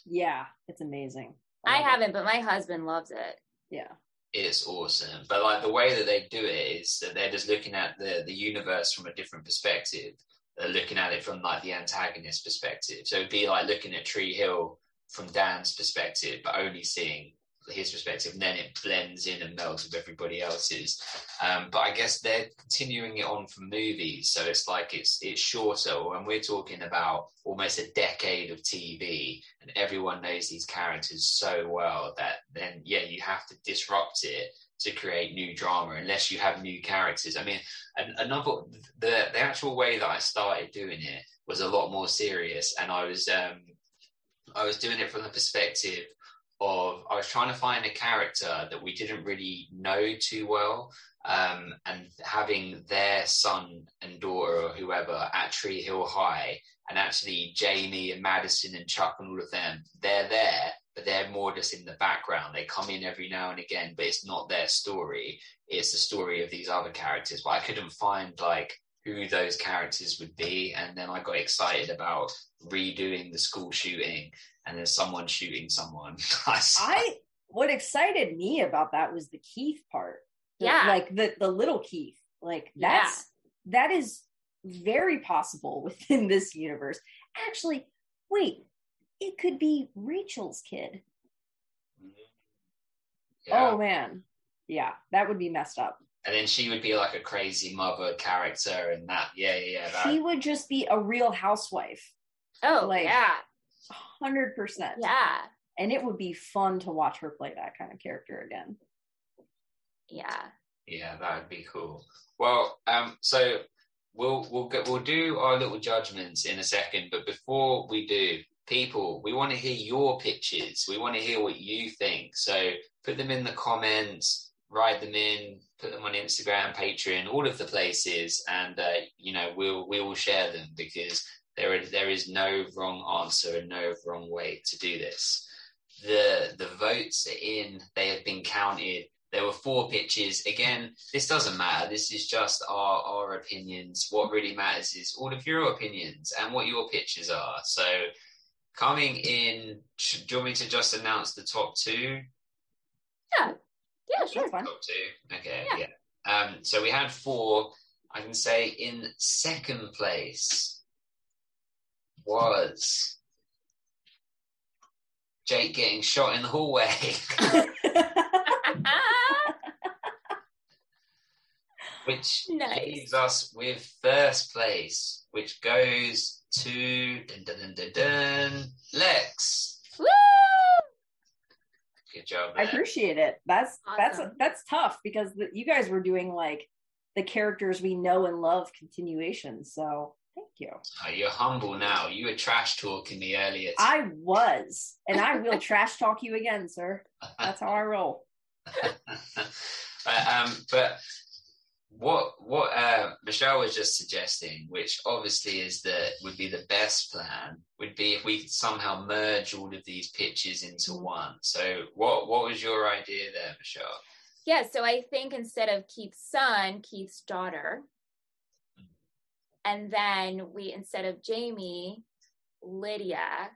Yeah. It's amazing. I love it. haven't, but my husband loves it. Yeah. It's awesome, but like the way that they do it is that they're just looking at the the universe from a different perspective. Looking at it from like the antagonist perspective. So it'd be like looking at Tree Hill from Dan's perspective, but only seeing his perspective, and then it blends in and melds with everybody else's. Um, but I guess they're continuing it on from movies, so it's like it's it's shorter. And we're talking about almost a decade of TV, and everyone knows these characters so well that then yeah, you have to disrupt it to create new drama unless you have new characters. I mean, another the the actual way that I started doing it was a lot more serious, and I was um I was doing it from the perspective of I was trying to find a character that we didn't really know too well, um, and having their son and daughter or whoever at Tree Hill High, and actually Jamie and Madison and Chuck and all of them, they're there, but they're more just in the background. They come in every now and again, but it's not their story. It's the story of these other characters. But I couldn't find like who those characters would be, and then I got excited about redoing the school shooting and then someone shooting someone. I, what excited me about that was the Keith part. The- Yeah. Like the, the little Keith. Like Yeah. that's, that is very possible within this universe. Actually, wait, it could be Rachel's kid. Yeah. Oh man. Yeah, that would be messed up. and then she would be like a crazy mother character, and that, yeah, yeah, yeah. That, She would just be a real housewife. Oh, Like- yeah. Hundred percent. Yeah. And it would be fun to watch her play that kind of character again. Yeah. Yeah, that would be cool. Well, um, so we'll we'll get we'll do our little judgments in a second, but before we do, people, we want to hear your pitches. We want to hear what you think. So put them in the comments, write them in, put them on Instagram, Patreon, all of the places, and uh, you know we'll we will share them because there is there is no wrong answer and no wrong way to do this. The the votes are in; they have been counted. There were four pitches. Again, this doesn't matter. This is just our our opinions. What really matters is all of your opinions and what your pitches are. So, coming in, do you want me to just announce the top two? Yeah, yeah, sure. Top two. Okay. Yeah. Yeah. Um. So we had four. I can say in second place was Jake getting shot in the hallway. which Nice. leaves us with first place, which goes to dun, dun, dun, dun, dun, Lex. Woo! Good job. I appreciate it. That's that's Awesome. that's tough because the, you guys were doing like the characters we know and love continuations. So thank you. Oh, you're humble now. You were trash talking me earlier. I was, and I will trash talk you again, sir. That's how I roll. but, um, but what what uh, Michelle was just suggesting, which obviously is the would be the best plan, would be if we could somehow merge all of these pitches into Mhm. one. So, what what was your idea there, Michelle? Yeah, so I think instead of Keith's son, Keith's daughter. And then we, instead of Jamie, Lydia.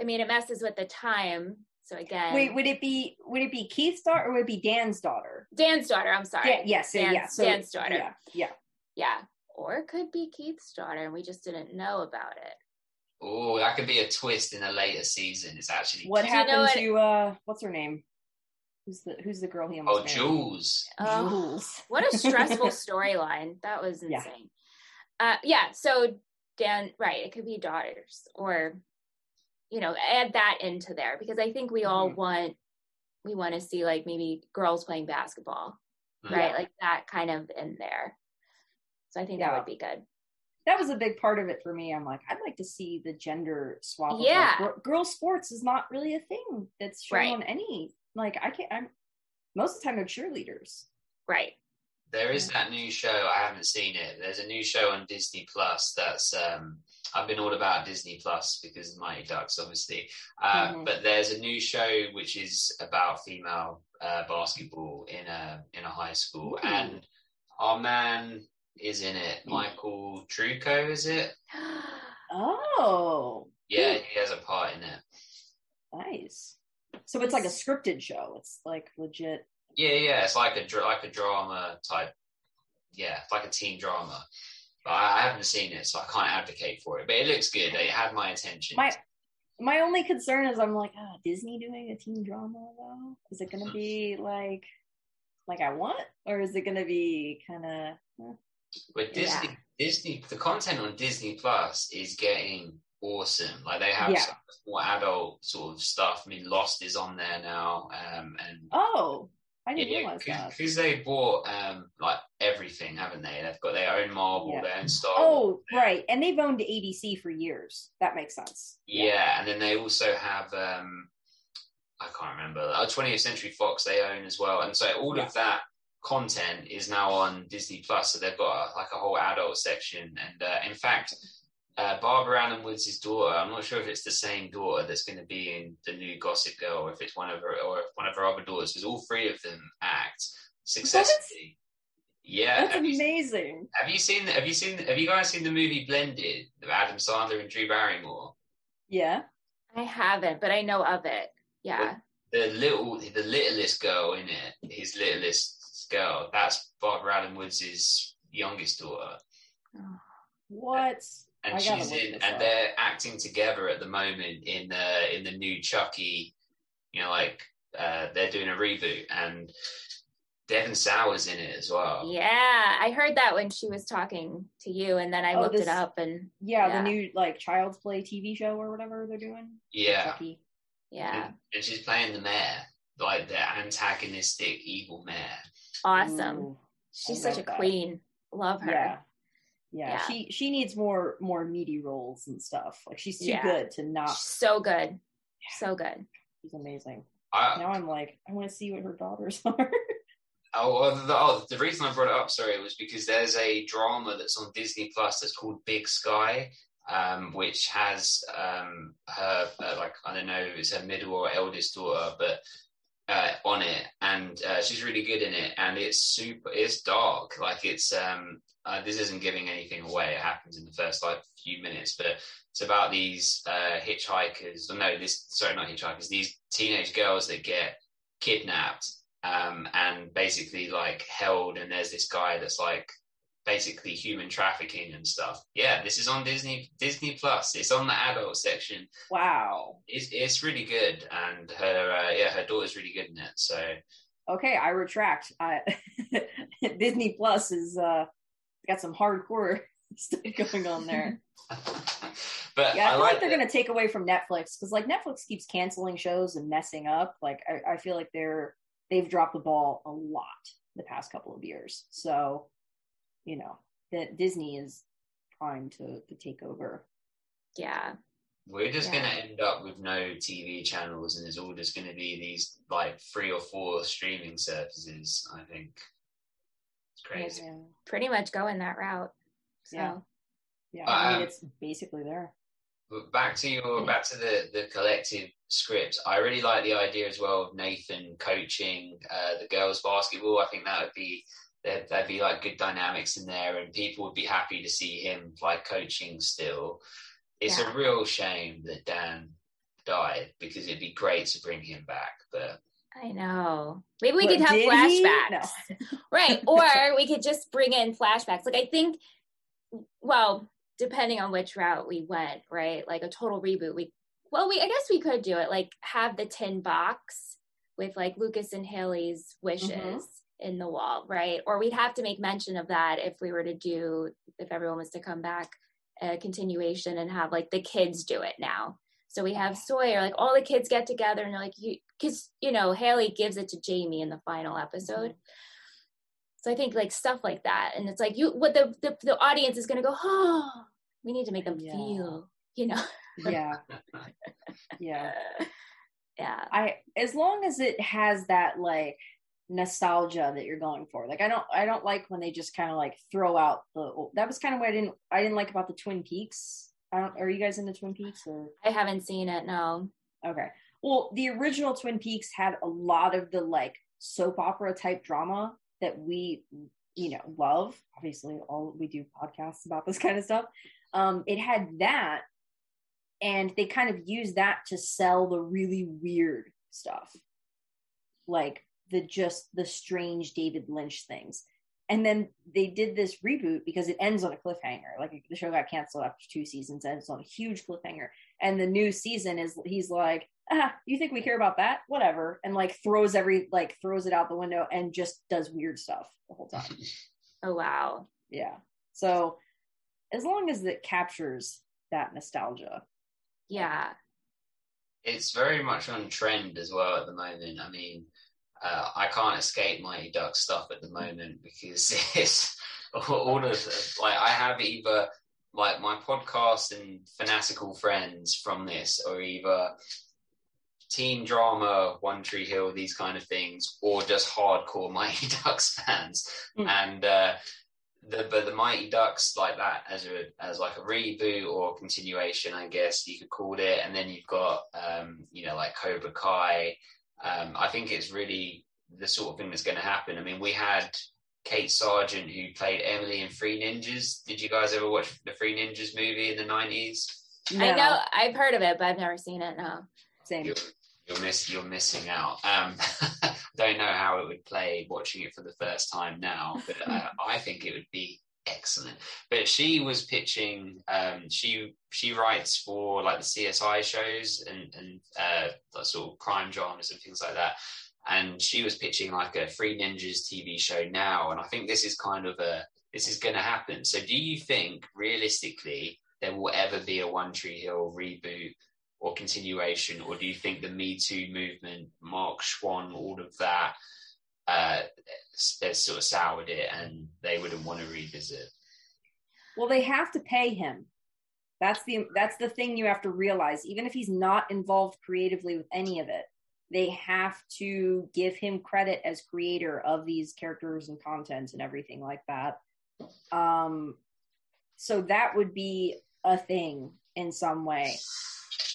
I mean, it messes with the time. So again, Wait, would it be would it be Keith's daughter or would it be Dan's daughter? Dan's daughter. I'm sorry. Yeah, yes, Dan's, yeah. So, Dan's daughter. Yeah, yeah. Yeah. Or it could be Keith's daughter and we just didn't know about it. Oh, that could be a twist in a later season. It's actually What Do you know happened what- to uh what's her name? Who's the who's the girl he almost oh married? Jules. Oh, Jules. what a stressful storyline. That was Yeah. insane. Uh, yeah. So Dan, right. It could be daughters or, you know, add that into there because I think we all Mhm. want, we want to see like maybe girls playing basketball, Mm. right? Yeah. Like that kind of in there. So I think that would be good. that was a big part of it for me. I'm like, I'd like to see the gender swap. of, like, Yeah. girl sports is not really a thing that's shown Right. on any. Like, I can't. I'm most of the time they're cheerleaders. Right. There is that new show. I haven't seen it. There's a new show on Disney Plus. That's um, I've been all about Disney Plus because of Mighty Ducks, obviously. Uh, Mhm. But there's a new show which is about female uh, basketball in a in a high school, Ooh. and our man is in it. Michael Trucco, is it? Oh, Yeah, he has a part in it. nice. So it's like a scripted show. It's like legit. Yeah, yeah. It's like a like a drama type. Yeah, it's like a teen drama. But I, I haven't seen it, so I can't advocate for it. But it looks good. It had my attention. My my only concern is I'm like, ah, Disney doing a teen drama though. Is it gonna be like like I want, or is it gonna be kind of? But Disney, Disney, the content on Disney Plus is getting awesome. Like they have Yeah. some more adult sort of stuff. I mean, Lost is on there now, um, and Oh, I didn't realize that. because they bought um, like everything, haven't they? They've got their own Marvel, Yeah. their own Star. Oh, right. And they've owned ABC for years. That makes sense. Yeah, and then they also have um I can't remember. Uh, 20th Century Fox they own as well, and so all Yeah. of that content is now on Disney Plus. So they've got a, like a whole adult section, and uh, in fact, uh, Barbara Alyn Woods' daughter. I'm not sure if it's the same daughter that's going to be in the new Gossip Girl, or if it's one of her or if one of her other daughters, because all three of them act successfully. Yeah, That's have you, amazing. have you seen? Have you seen? Have you guys seen the movie Blended? with Adam Sandler and Drew Barrymore. Yeah. I haven't, but I know of it. Yeah. the little the littlest girl in it, his littlest girl, that's Barbara Alyn Woods' youngest daughter. What? And I she's in and up. they're acting together at the moment in the in the new Chucky, you know, like uh they're doing a reboot and Devon Sawa's in it as well. Yeah. I heard that when she was talking to you, and then I Oh, looked this- it up, and Yeah, Yeah. the new like Child's Play TV show or whatever they're doing. Yeah. Chucky. yeah. And, and she's playing the mayor, like the antagonistic evil mayor. Awesome. Ooh. She's such a that. queen. Love her. Yeah. Yeah. Yeah. She she needs more more meaty roles and stuff. Like she's too Yeah. good to not. She's so good. So good. She's amazing. I, Now I'm like, I want to see what her daughters are. Oh, the, oh, the reason I brought it up, sorry, was because there's a drama that's on Disney Plus that's called Big Sky, um, which has um, her, uh, like, I don't know if it's her middle or eldest daughter, but uh, on it, and uh, she's really good in it, and it's super, it's dark, like, it's, um, uh, this isn't giving anything away, it happens in the first, like, few minutes, but it's about these uh, hitchhikers, no, this, sorry, not hitchhikers, these teenage girls that get kidnapped um, and basically like held. And there's this guy that's like basically human trafficking and stuff. Yeah, this is on Disney Disney Plus. It's on the adult section. wow. It's it's really good, and her uh, yeah her daughter's really good in it. So Okay, I retract. I, Disney Plus is uh got some hardcore stuff going on there. but yeah, I, I feel like like they're going to take away from Netflix because like Netflix keeps canceling shows and messing up. Like I, I feel like they're they've dropped the ball a lot the past couple of years. So, you know, that Disney is primed to to take over. Yeah. We're just Yeah. going to end up with no TV channels, and it's all just going to be these like three or four streaming services. I think it's crazy. Yeah, Pretty much going that route. So Yeah. yeah. I mean, Um, it's basically there. But back to your back to the the collective script. I really like the idea as well of Nathan coaching uh, the girls basketball. I think that would be there'd, there'd be like good dynamics in there, and people would be happy to see him like coaching still. It's Yeah. a real shame that Dan died because it'd be great to bring him back, but I know. Maybe we But could have did he? flashbacks. Right. Or we could just bring in flashbacks. Like I think well, depending on which route we went, right? Like a total reboot, we well, we I guess we could do it. Like have the tin box with like Lucas and Haley's wishes Mhm. In the wall, right? Or we'd have to make mention of that if we were to do if everyone was to come back a continuation and have like the kids do it now. So we have Sawyer, like all the kids get together and they're like you because you know, Haley gives it to Jamie in the final episode. Mm-hmm. So I think like stuff like that, and it's like you, what the the, the audience is going to go, oh, we need to make them Yeah. feel, you know, Yeah. Yeah. yeah, I as long as it has that like nostalgia that you're going for. Like I don't I don't like when they just kind of like throw out the that was kind of what I didn't I didn't like about the Twin Peaks. I don't are you guys into Twin Peaks or I haven't seen it. No, okay. Well, the original Twin Peaks had a lot of the like soap opera type drama that we you know love. Obviously, all we do podcasts about this kind of stuff. Um it had that and they kind of use that to sell the really weird stuff like the just the strange david lynch things. And then they did this reboot because it ends on a cliffhanger. Like the show got canceled after two seasons and it's on a huge cliffhanger. And the new season is he's like ah you think we care about that? Whatever. And like throws every like throws it out the window and just does weird stuff the whole time. Oh wow, yeah. So as long as it captures that nostalgia. Yeah, it's very much on trend as well at the moment. I mean, uh, I can't escape Mighty Duck stuff at the moment because it's all of like I have either like my podcast and fanatical friends from this, or either teen drama, One Tree Hill, these kind of things, or just hardcore Mighty Ducks fans. Mm. And uh, the but the Mighty Ducks like that as a as like a reboot or continuation, I guess you could call it. And then you've got um, you know like Cobra Kai. Um, I think it's really the sort of thing that's going to happen. I mean, we had Kate Sargeant who played Emily in Three Ninjas. Did you guys ever watch the Three Ninjas movie in the nineties? I know I've heard of it, but I've never seen it. No, same You're, you're miss you're missing out. Um, don't know how it would play watching it for the first time now, but uh, I think it would be excellent. But she was pitching. Um, she she writes for like the CSI shows and and uh, sort of crime dramas and things like that. And she was pitching like a Three Ninjas TV show now, and I think this is kind of a this is going to happen. So, do you think realistically there will ever be a One Tree Hill reboot or continuation, or do you think the Me Too movement, Mark Schwahn, all of that, uh, has sort of soured it, and they wouldn't want to revisit? Well, they have to pay him. That's the that's the thing you have to realize. Even if he's not involved creatively with any of it, they have to give him credit as creator of these characters and content and everything like that. Um, so that would be a thing in some way.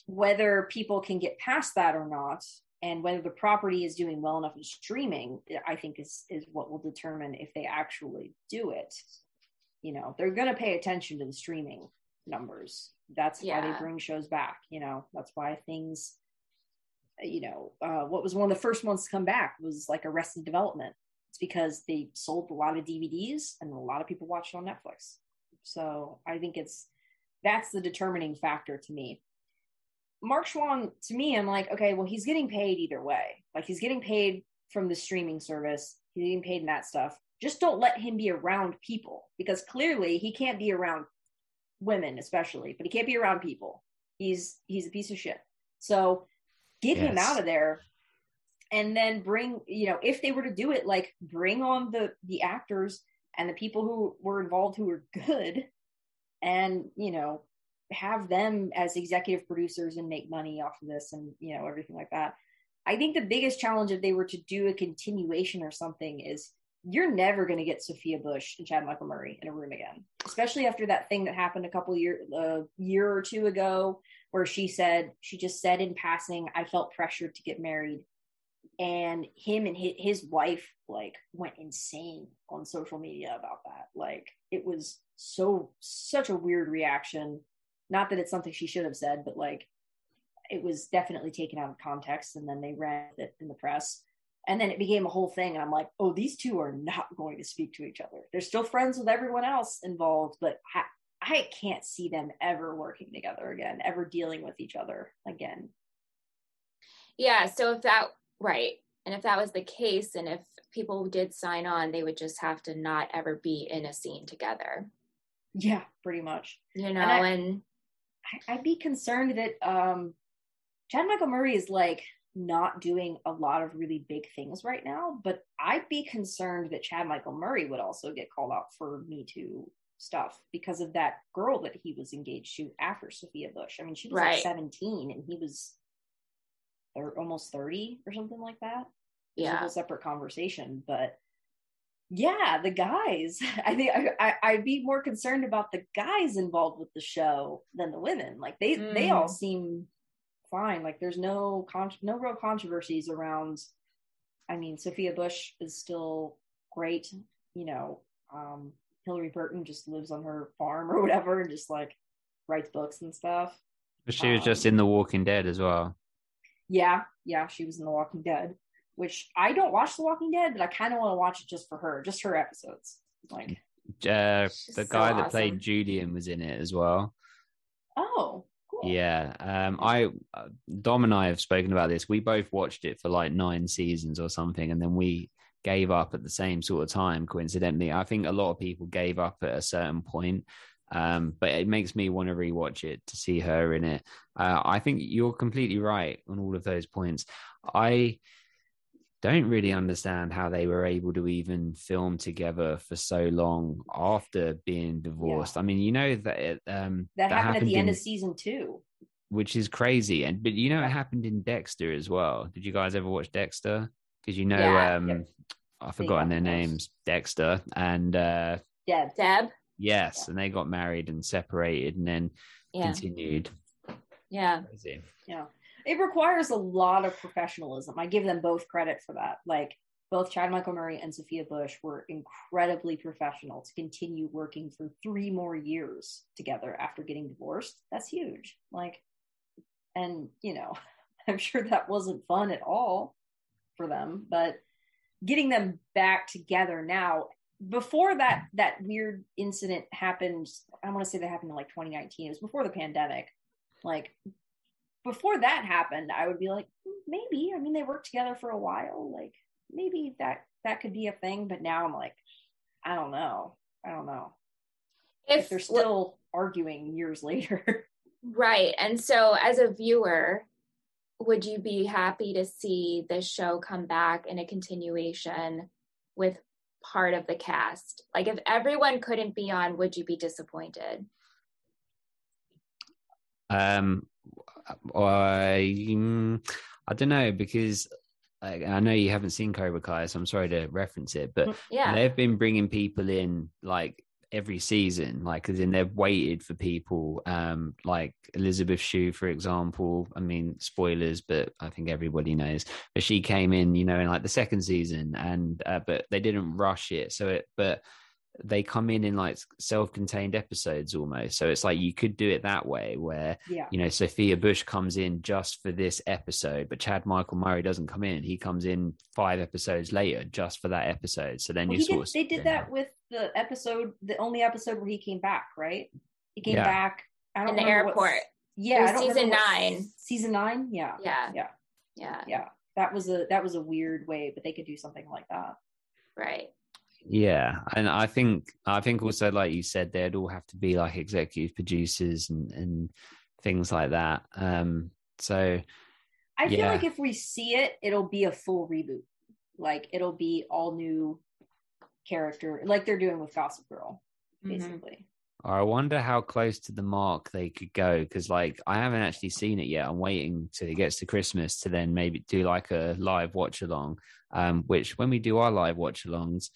Whether people can get past that or not, and whether the property is doing well enough in streaming, I think is is what will determine if they actually do it. You know they're going to pay attention to the streaming numbers. That's why they bring shows back you know? That's why things you know uh, what was one of the first ones to come back was like arrested development. It's because they sold a lot of dvds and a lot of people watched it on netflix. So i think it's that's the determining factor to me mark schwahn to me i'm like okay well he's getting paid either way like he's getting paid from the streaming service he's getting paid in that stuff just don't let him be around people because clearly he can't be around women especially, but he can't be around people. He's he's a piece of shit. So get yes. him out of there and then bring you know if they were to do it like bring on the the actors and the people who were involved who were good and you know have them as executive producers and make money off of this and you know everything like that. I think the biggest challenge if they were to do a continuation or something is you're never going to get sophia bush and chad michael murray in a room again especially after that thing that happened a couple year a year or two ago where she said she just said in passing i felt pressured to get married. And him and his, wife like went insane on social media about that. Like it was so such a weird reaction not that it's something she should have said but like it was definitely taken out of context and then they ran it in the press and then it became a whole thing and i'm like oh these two are not going to speak to each other they're still friends with everyone else involved but I, I can't see them ever working together again ever dealing with each other again yeah so if that Right. And if that was the case, and if people did sign on, they would just have to not ever be in a scene together. Yeah, pretty much. You know, and, I, and I'd be concerned that um Chad Michael Murray is like not doing a lot of really big things right now, but I'd be concerned that Chad Michael Murray would also get called out for Me Too stuff because of that girl that he was engaged to after Sophia Bush. I mean, she was right. like 17 and he was or almost 30 or something like that. Yeah. It's a whole separate conversation. But yeah, the guys, I think I, I, would be more concerned about the guys involved with the show than the women. Like they, mm. they all mm. seem fine. Like there's no, con- no real controversies around. I mean, Sophia Bush is still great. You know, um, Hilarie Burton just lives on her farm or whatever and just like writes books and stuff. But she was um, just in The Walking Dead as well. Yeah, yeah, she was in The Walking Dead, which I don't watch The Walking Dead, but I kind of want to watch it just for her, just her episodes. Like uh, the guy so that awesome. played Julian was in it as well. Oh, cool. Yeah, um, I uh, Dom and I have spoken about this. We both watched it for like nine seasons or something, and then we gave up at the same sort of time. Coincidentally, I think a lot of people gave up at a certain point um, but it makes me want to rewatch it to see her in it. Uh, I think you're completely right on all of those points. I don't really understand how they were able to even film together for so long after being divorced. Yeah. I mean, you know that it, um, that, that, happened, happened at the in, end of season two, which is crazy. And but you know, it happened in Dexter as well. Did you guys ever watch Dexter? Because you know, yeah, um, yeah. I've forgotten their names, Dexter and uh, Deb. Deb. Yes, and they got married and separated and then yeah. continued. Yeah. Crazy. Yeah. It requires a lot of professionalism. I give them both credit for that. Like both Chad Michael Murray and Sophia Bush were incredibly professional to continue working for three more years together after getting divorced. That's huge. Like, and you know, I'm sure that wasn't fun at all for them, but getting them back together now before that that weird incident happened i want to say that happened in like 2019 it was before the pandemic like before that happened i would be like hmm, maybe i mean they worked together for a while like maybe that that could be a thing but now i'm like i don't know i don't know if, if they're still well, arguing years later right and so as a viewer would you be happy to see this show come back in a continuation with part of the cast? Like, if everyone couldn't be on, would you be disappointed? Um, I mm, I don't know because I, I, know you haven't seen Cobra Kai, so I'm sorry to reference it, but yeah. they've been bringing people in like every season, like as in they've waited for people, um, like Elizabeth Shue, for example. I mean, spoilers, but I think everybody knows. But she came in, you know, in like the second season, and uh, but they didn't rush it. So it, but they come in in like self-contained episodes almost. So it's like you could do it that way where yeah. you know sophia bush comes in just for this episode but chad michael murray doesn't come in. He comes in five episodes later just for that episode. So then well, you sort did, of they did that out. with the episode the only episode where he came back right? He came yeah. back I don't in the airport. yeah season nine. season nine? Yeah. Yeah. Yeah. Yeah. Yeah. That was a that was a weird way but they could do something like that. Right Yeah, and I think I think also like you said, they'd all have to be like executive producers and and things like that. Um, so I feel like if we see it, it'll be a full reboot. Like it'll be all new character, like they're doing with Gossip Girl, mm-hmm. basically. Mm-hmm. I wonder how close to the mark they could go because, like, I haven't actually seen it yet. I'm waiting till it gets to Christmas to then maybe do like a live watch along. Um, which when we do our live watch alongs,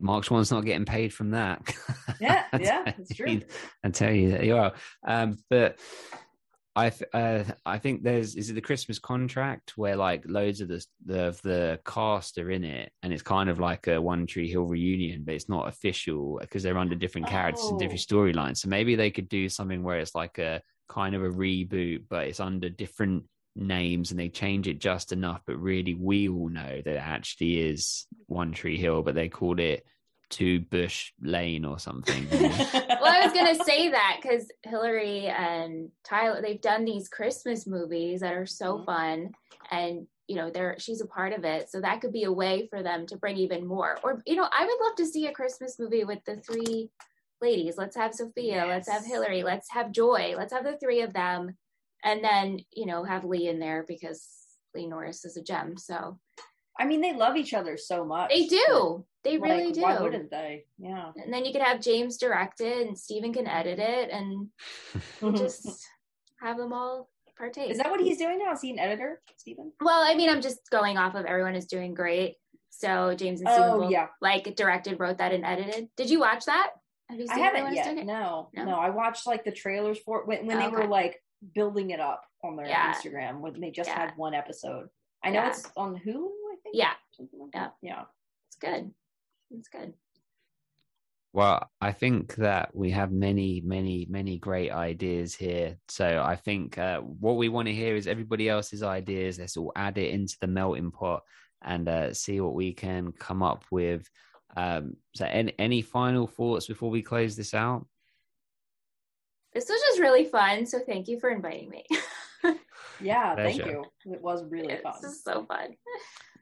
Mark Schwahn's not getting paid from that. Yeah, yeah, that's true. I tell you that you are. Um, but I uh, I think there's is it the Christmas contract where like loads of the the the cast are in it, and it's kind of like a One Tree Hill reunion, but it's not official because they're under different characters oh. and different oh. storylines. So maybe they could do something where it's like a kind of a reboot, but it's under different names and they change it just enough, but really we all know that it actually is One Tree Hill, but they called it Two Bush Lane or something. well, I was gonna say that because Hilarie and Tyler they've done these Christmas movies that are so mm-hmm. fun, and you know they're she's a part of it, so that could be a way for them to bring even more. Or you know, I would love to see a Christmas movie with the three ladies. Let's have Sophia. Yes. Let's have Hilarie Let's have Joy. Let's have the three of them and then you know have Lee in there because Lee Norris is a gem. So I mean, they love each other so much. They do. They like, really do. Why wouldn't they? Yeah. And then you could have James direct it, and Steven can edit it, and we'll just have them all partake. Is that what he's doing now? Is he an editor, Steven? Well, I mean, I'm just going off of everyone is doing great. So James and Steven oh, both, yeah. like directed, wrote that, and edited. Did you watch that? Have you seen I haven't yet. No, no, no, I watched like the trailers for it when, when oh, they okay. were like building it up on their yeah. Instagram when they just yeah. had one episode. I know yeah. it's on Hulu, I think. Yeah. Like yeah. Yeah. It's good. It's good. Well, I think that we have many, many, many great ideas here. So I think uh, what we want to hear is everybody else's ideas. Let's all add it into the melting pot and uh, see what we can come up with. Um, so, any, any final thoughts before we close this out? This was just really fun. So thank you for inviting me. yeah, Pleasure. thank you. It was really fun. This is so fun.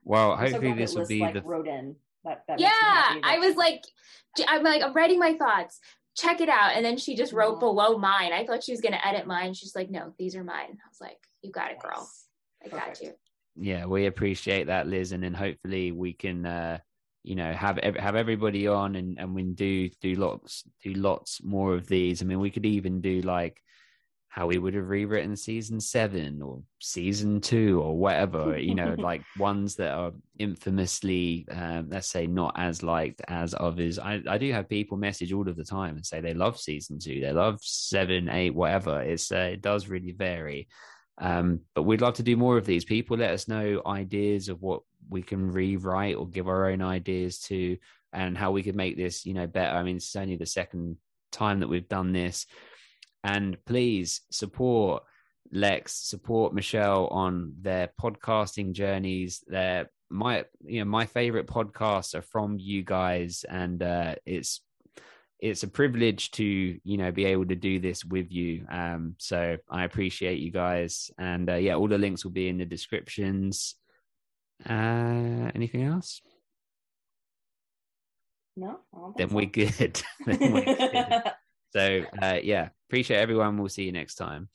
Well, hopefully this will be like, the wrote in. That, that yeah, I was like, I'm like, I'm writing my thoughts. Check it out. And then she just wrote oh. below mine. I thought she was going to edit mine. She's like, no, these are mine. I was like, you got it, girl. I got you. Yeah, we appreciate that, Liz. And then hopefully we can uh, you know have have everybody on and and we do do lots do lots more of these. I mean we could even do like how we would have rewritten season seven or season two or whatever you know like ones that are infamously um, let's say not as liked as others. I, I do have people message all of the time and say they love season two they love seven eight whatever. It's uh, it does really vary um, but we'd love to do more of these. People let us know ideas of what we can rewrite or give our own ideas to and how we could make this you know better. I mean it's only the second time that we've done this. And please support lex support michelle on their podcasting journeys. Their my you know my favorite podcasts are from you guys. And uh it's it's a privilege to you know be able to do this with you um so i appreciate you guys and uh, yeah all the links will be in the descriptions uh, anything else? No. Then we're good. then we're good. so uh, yeah, appreciate everyone. We'll see you next time.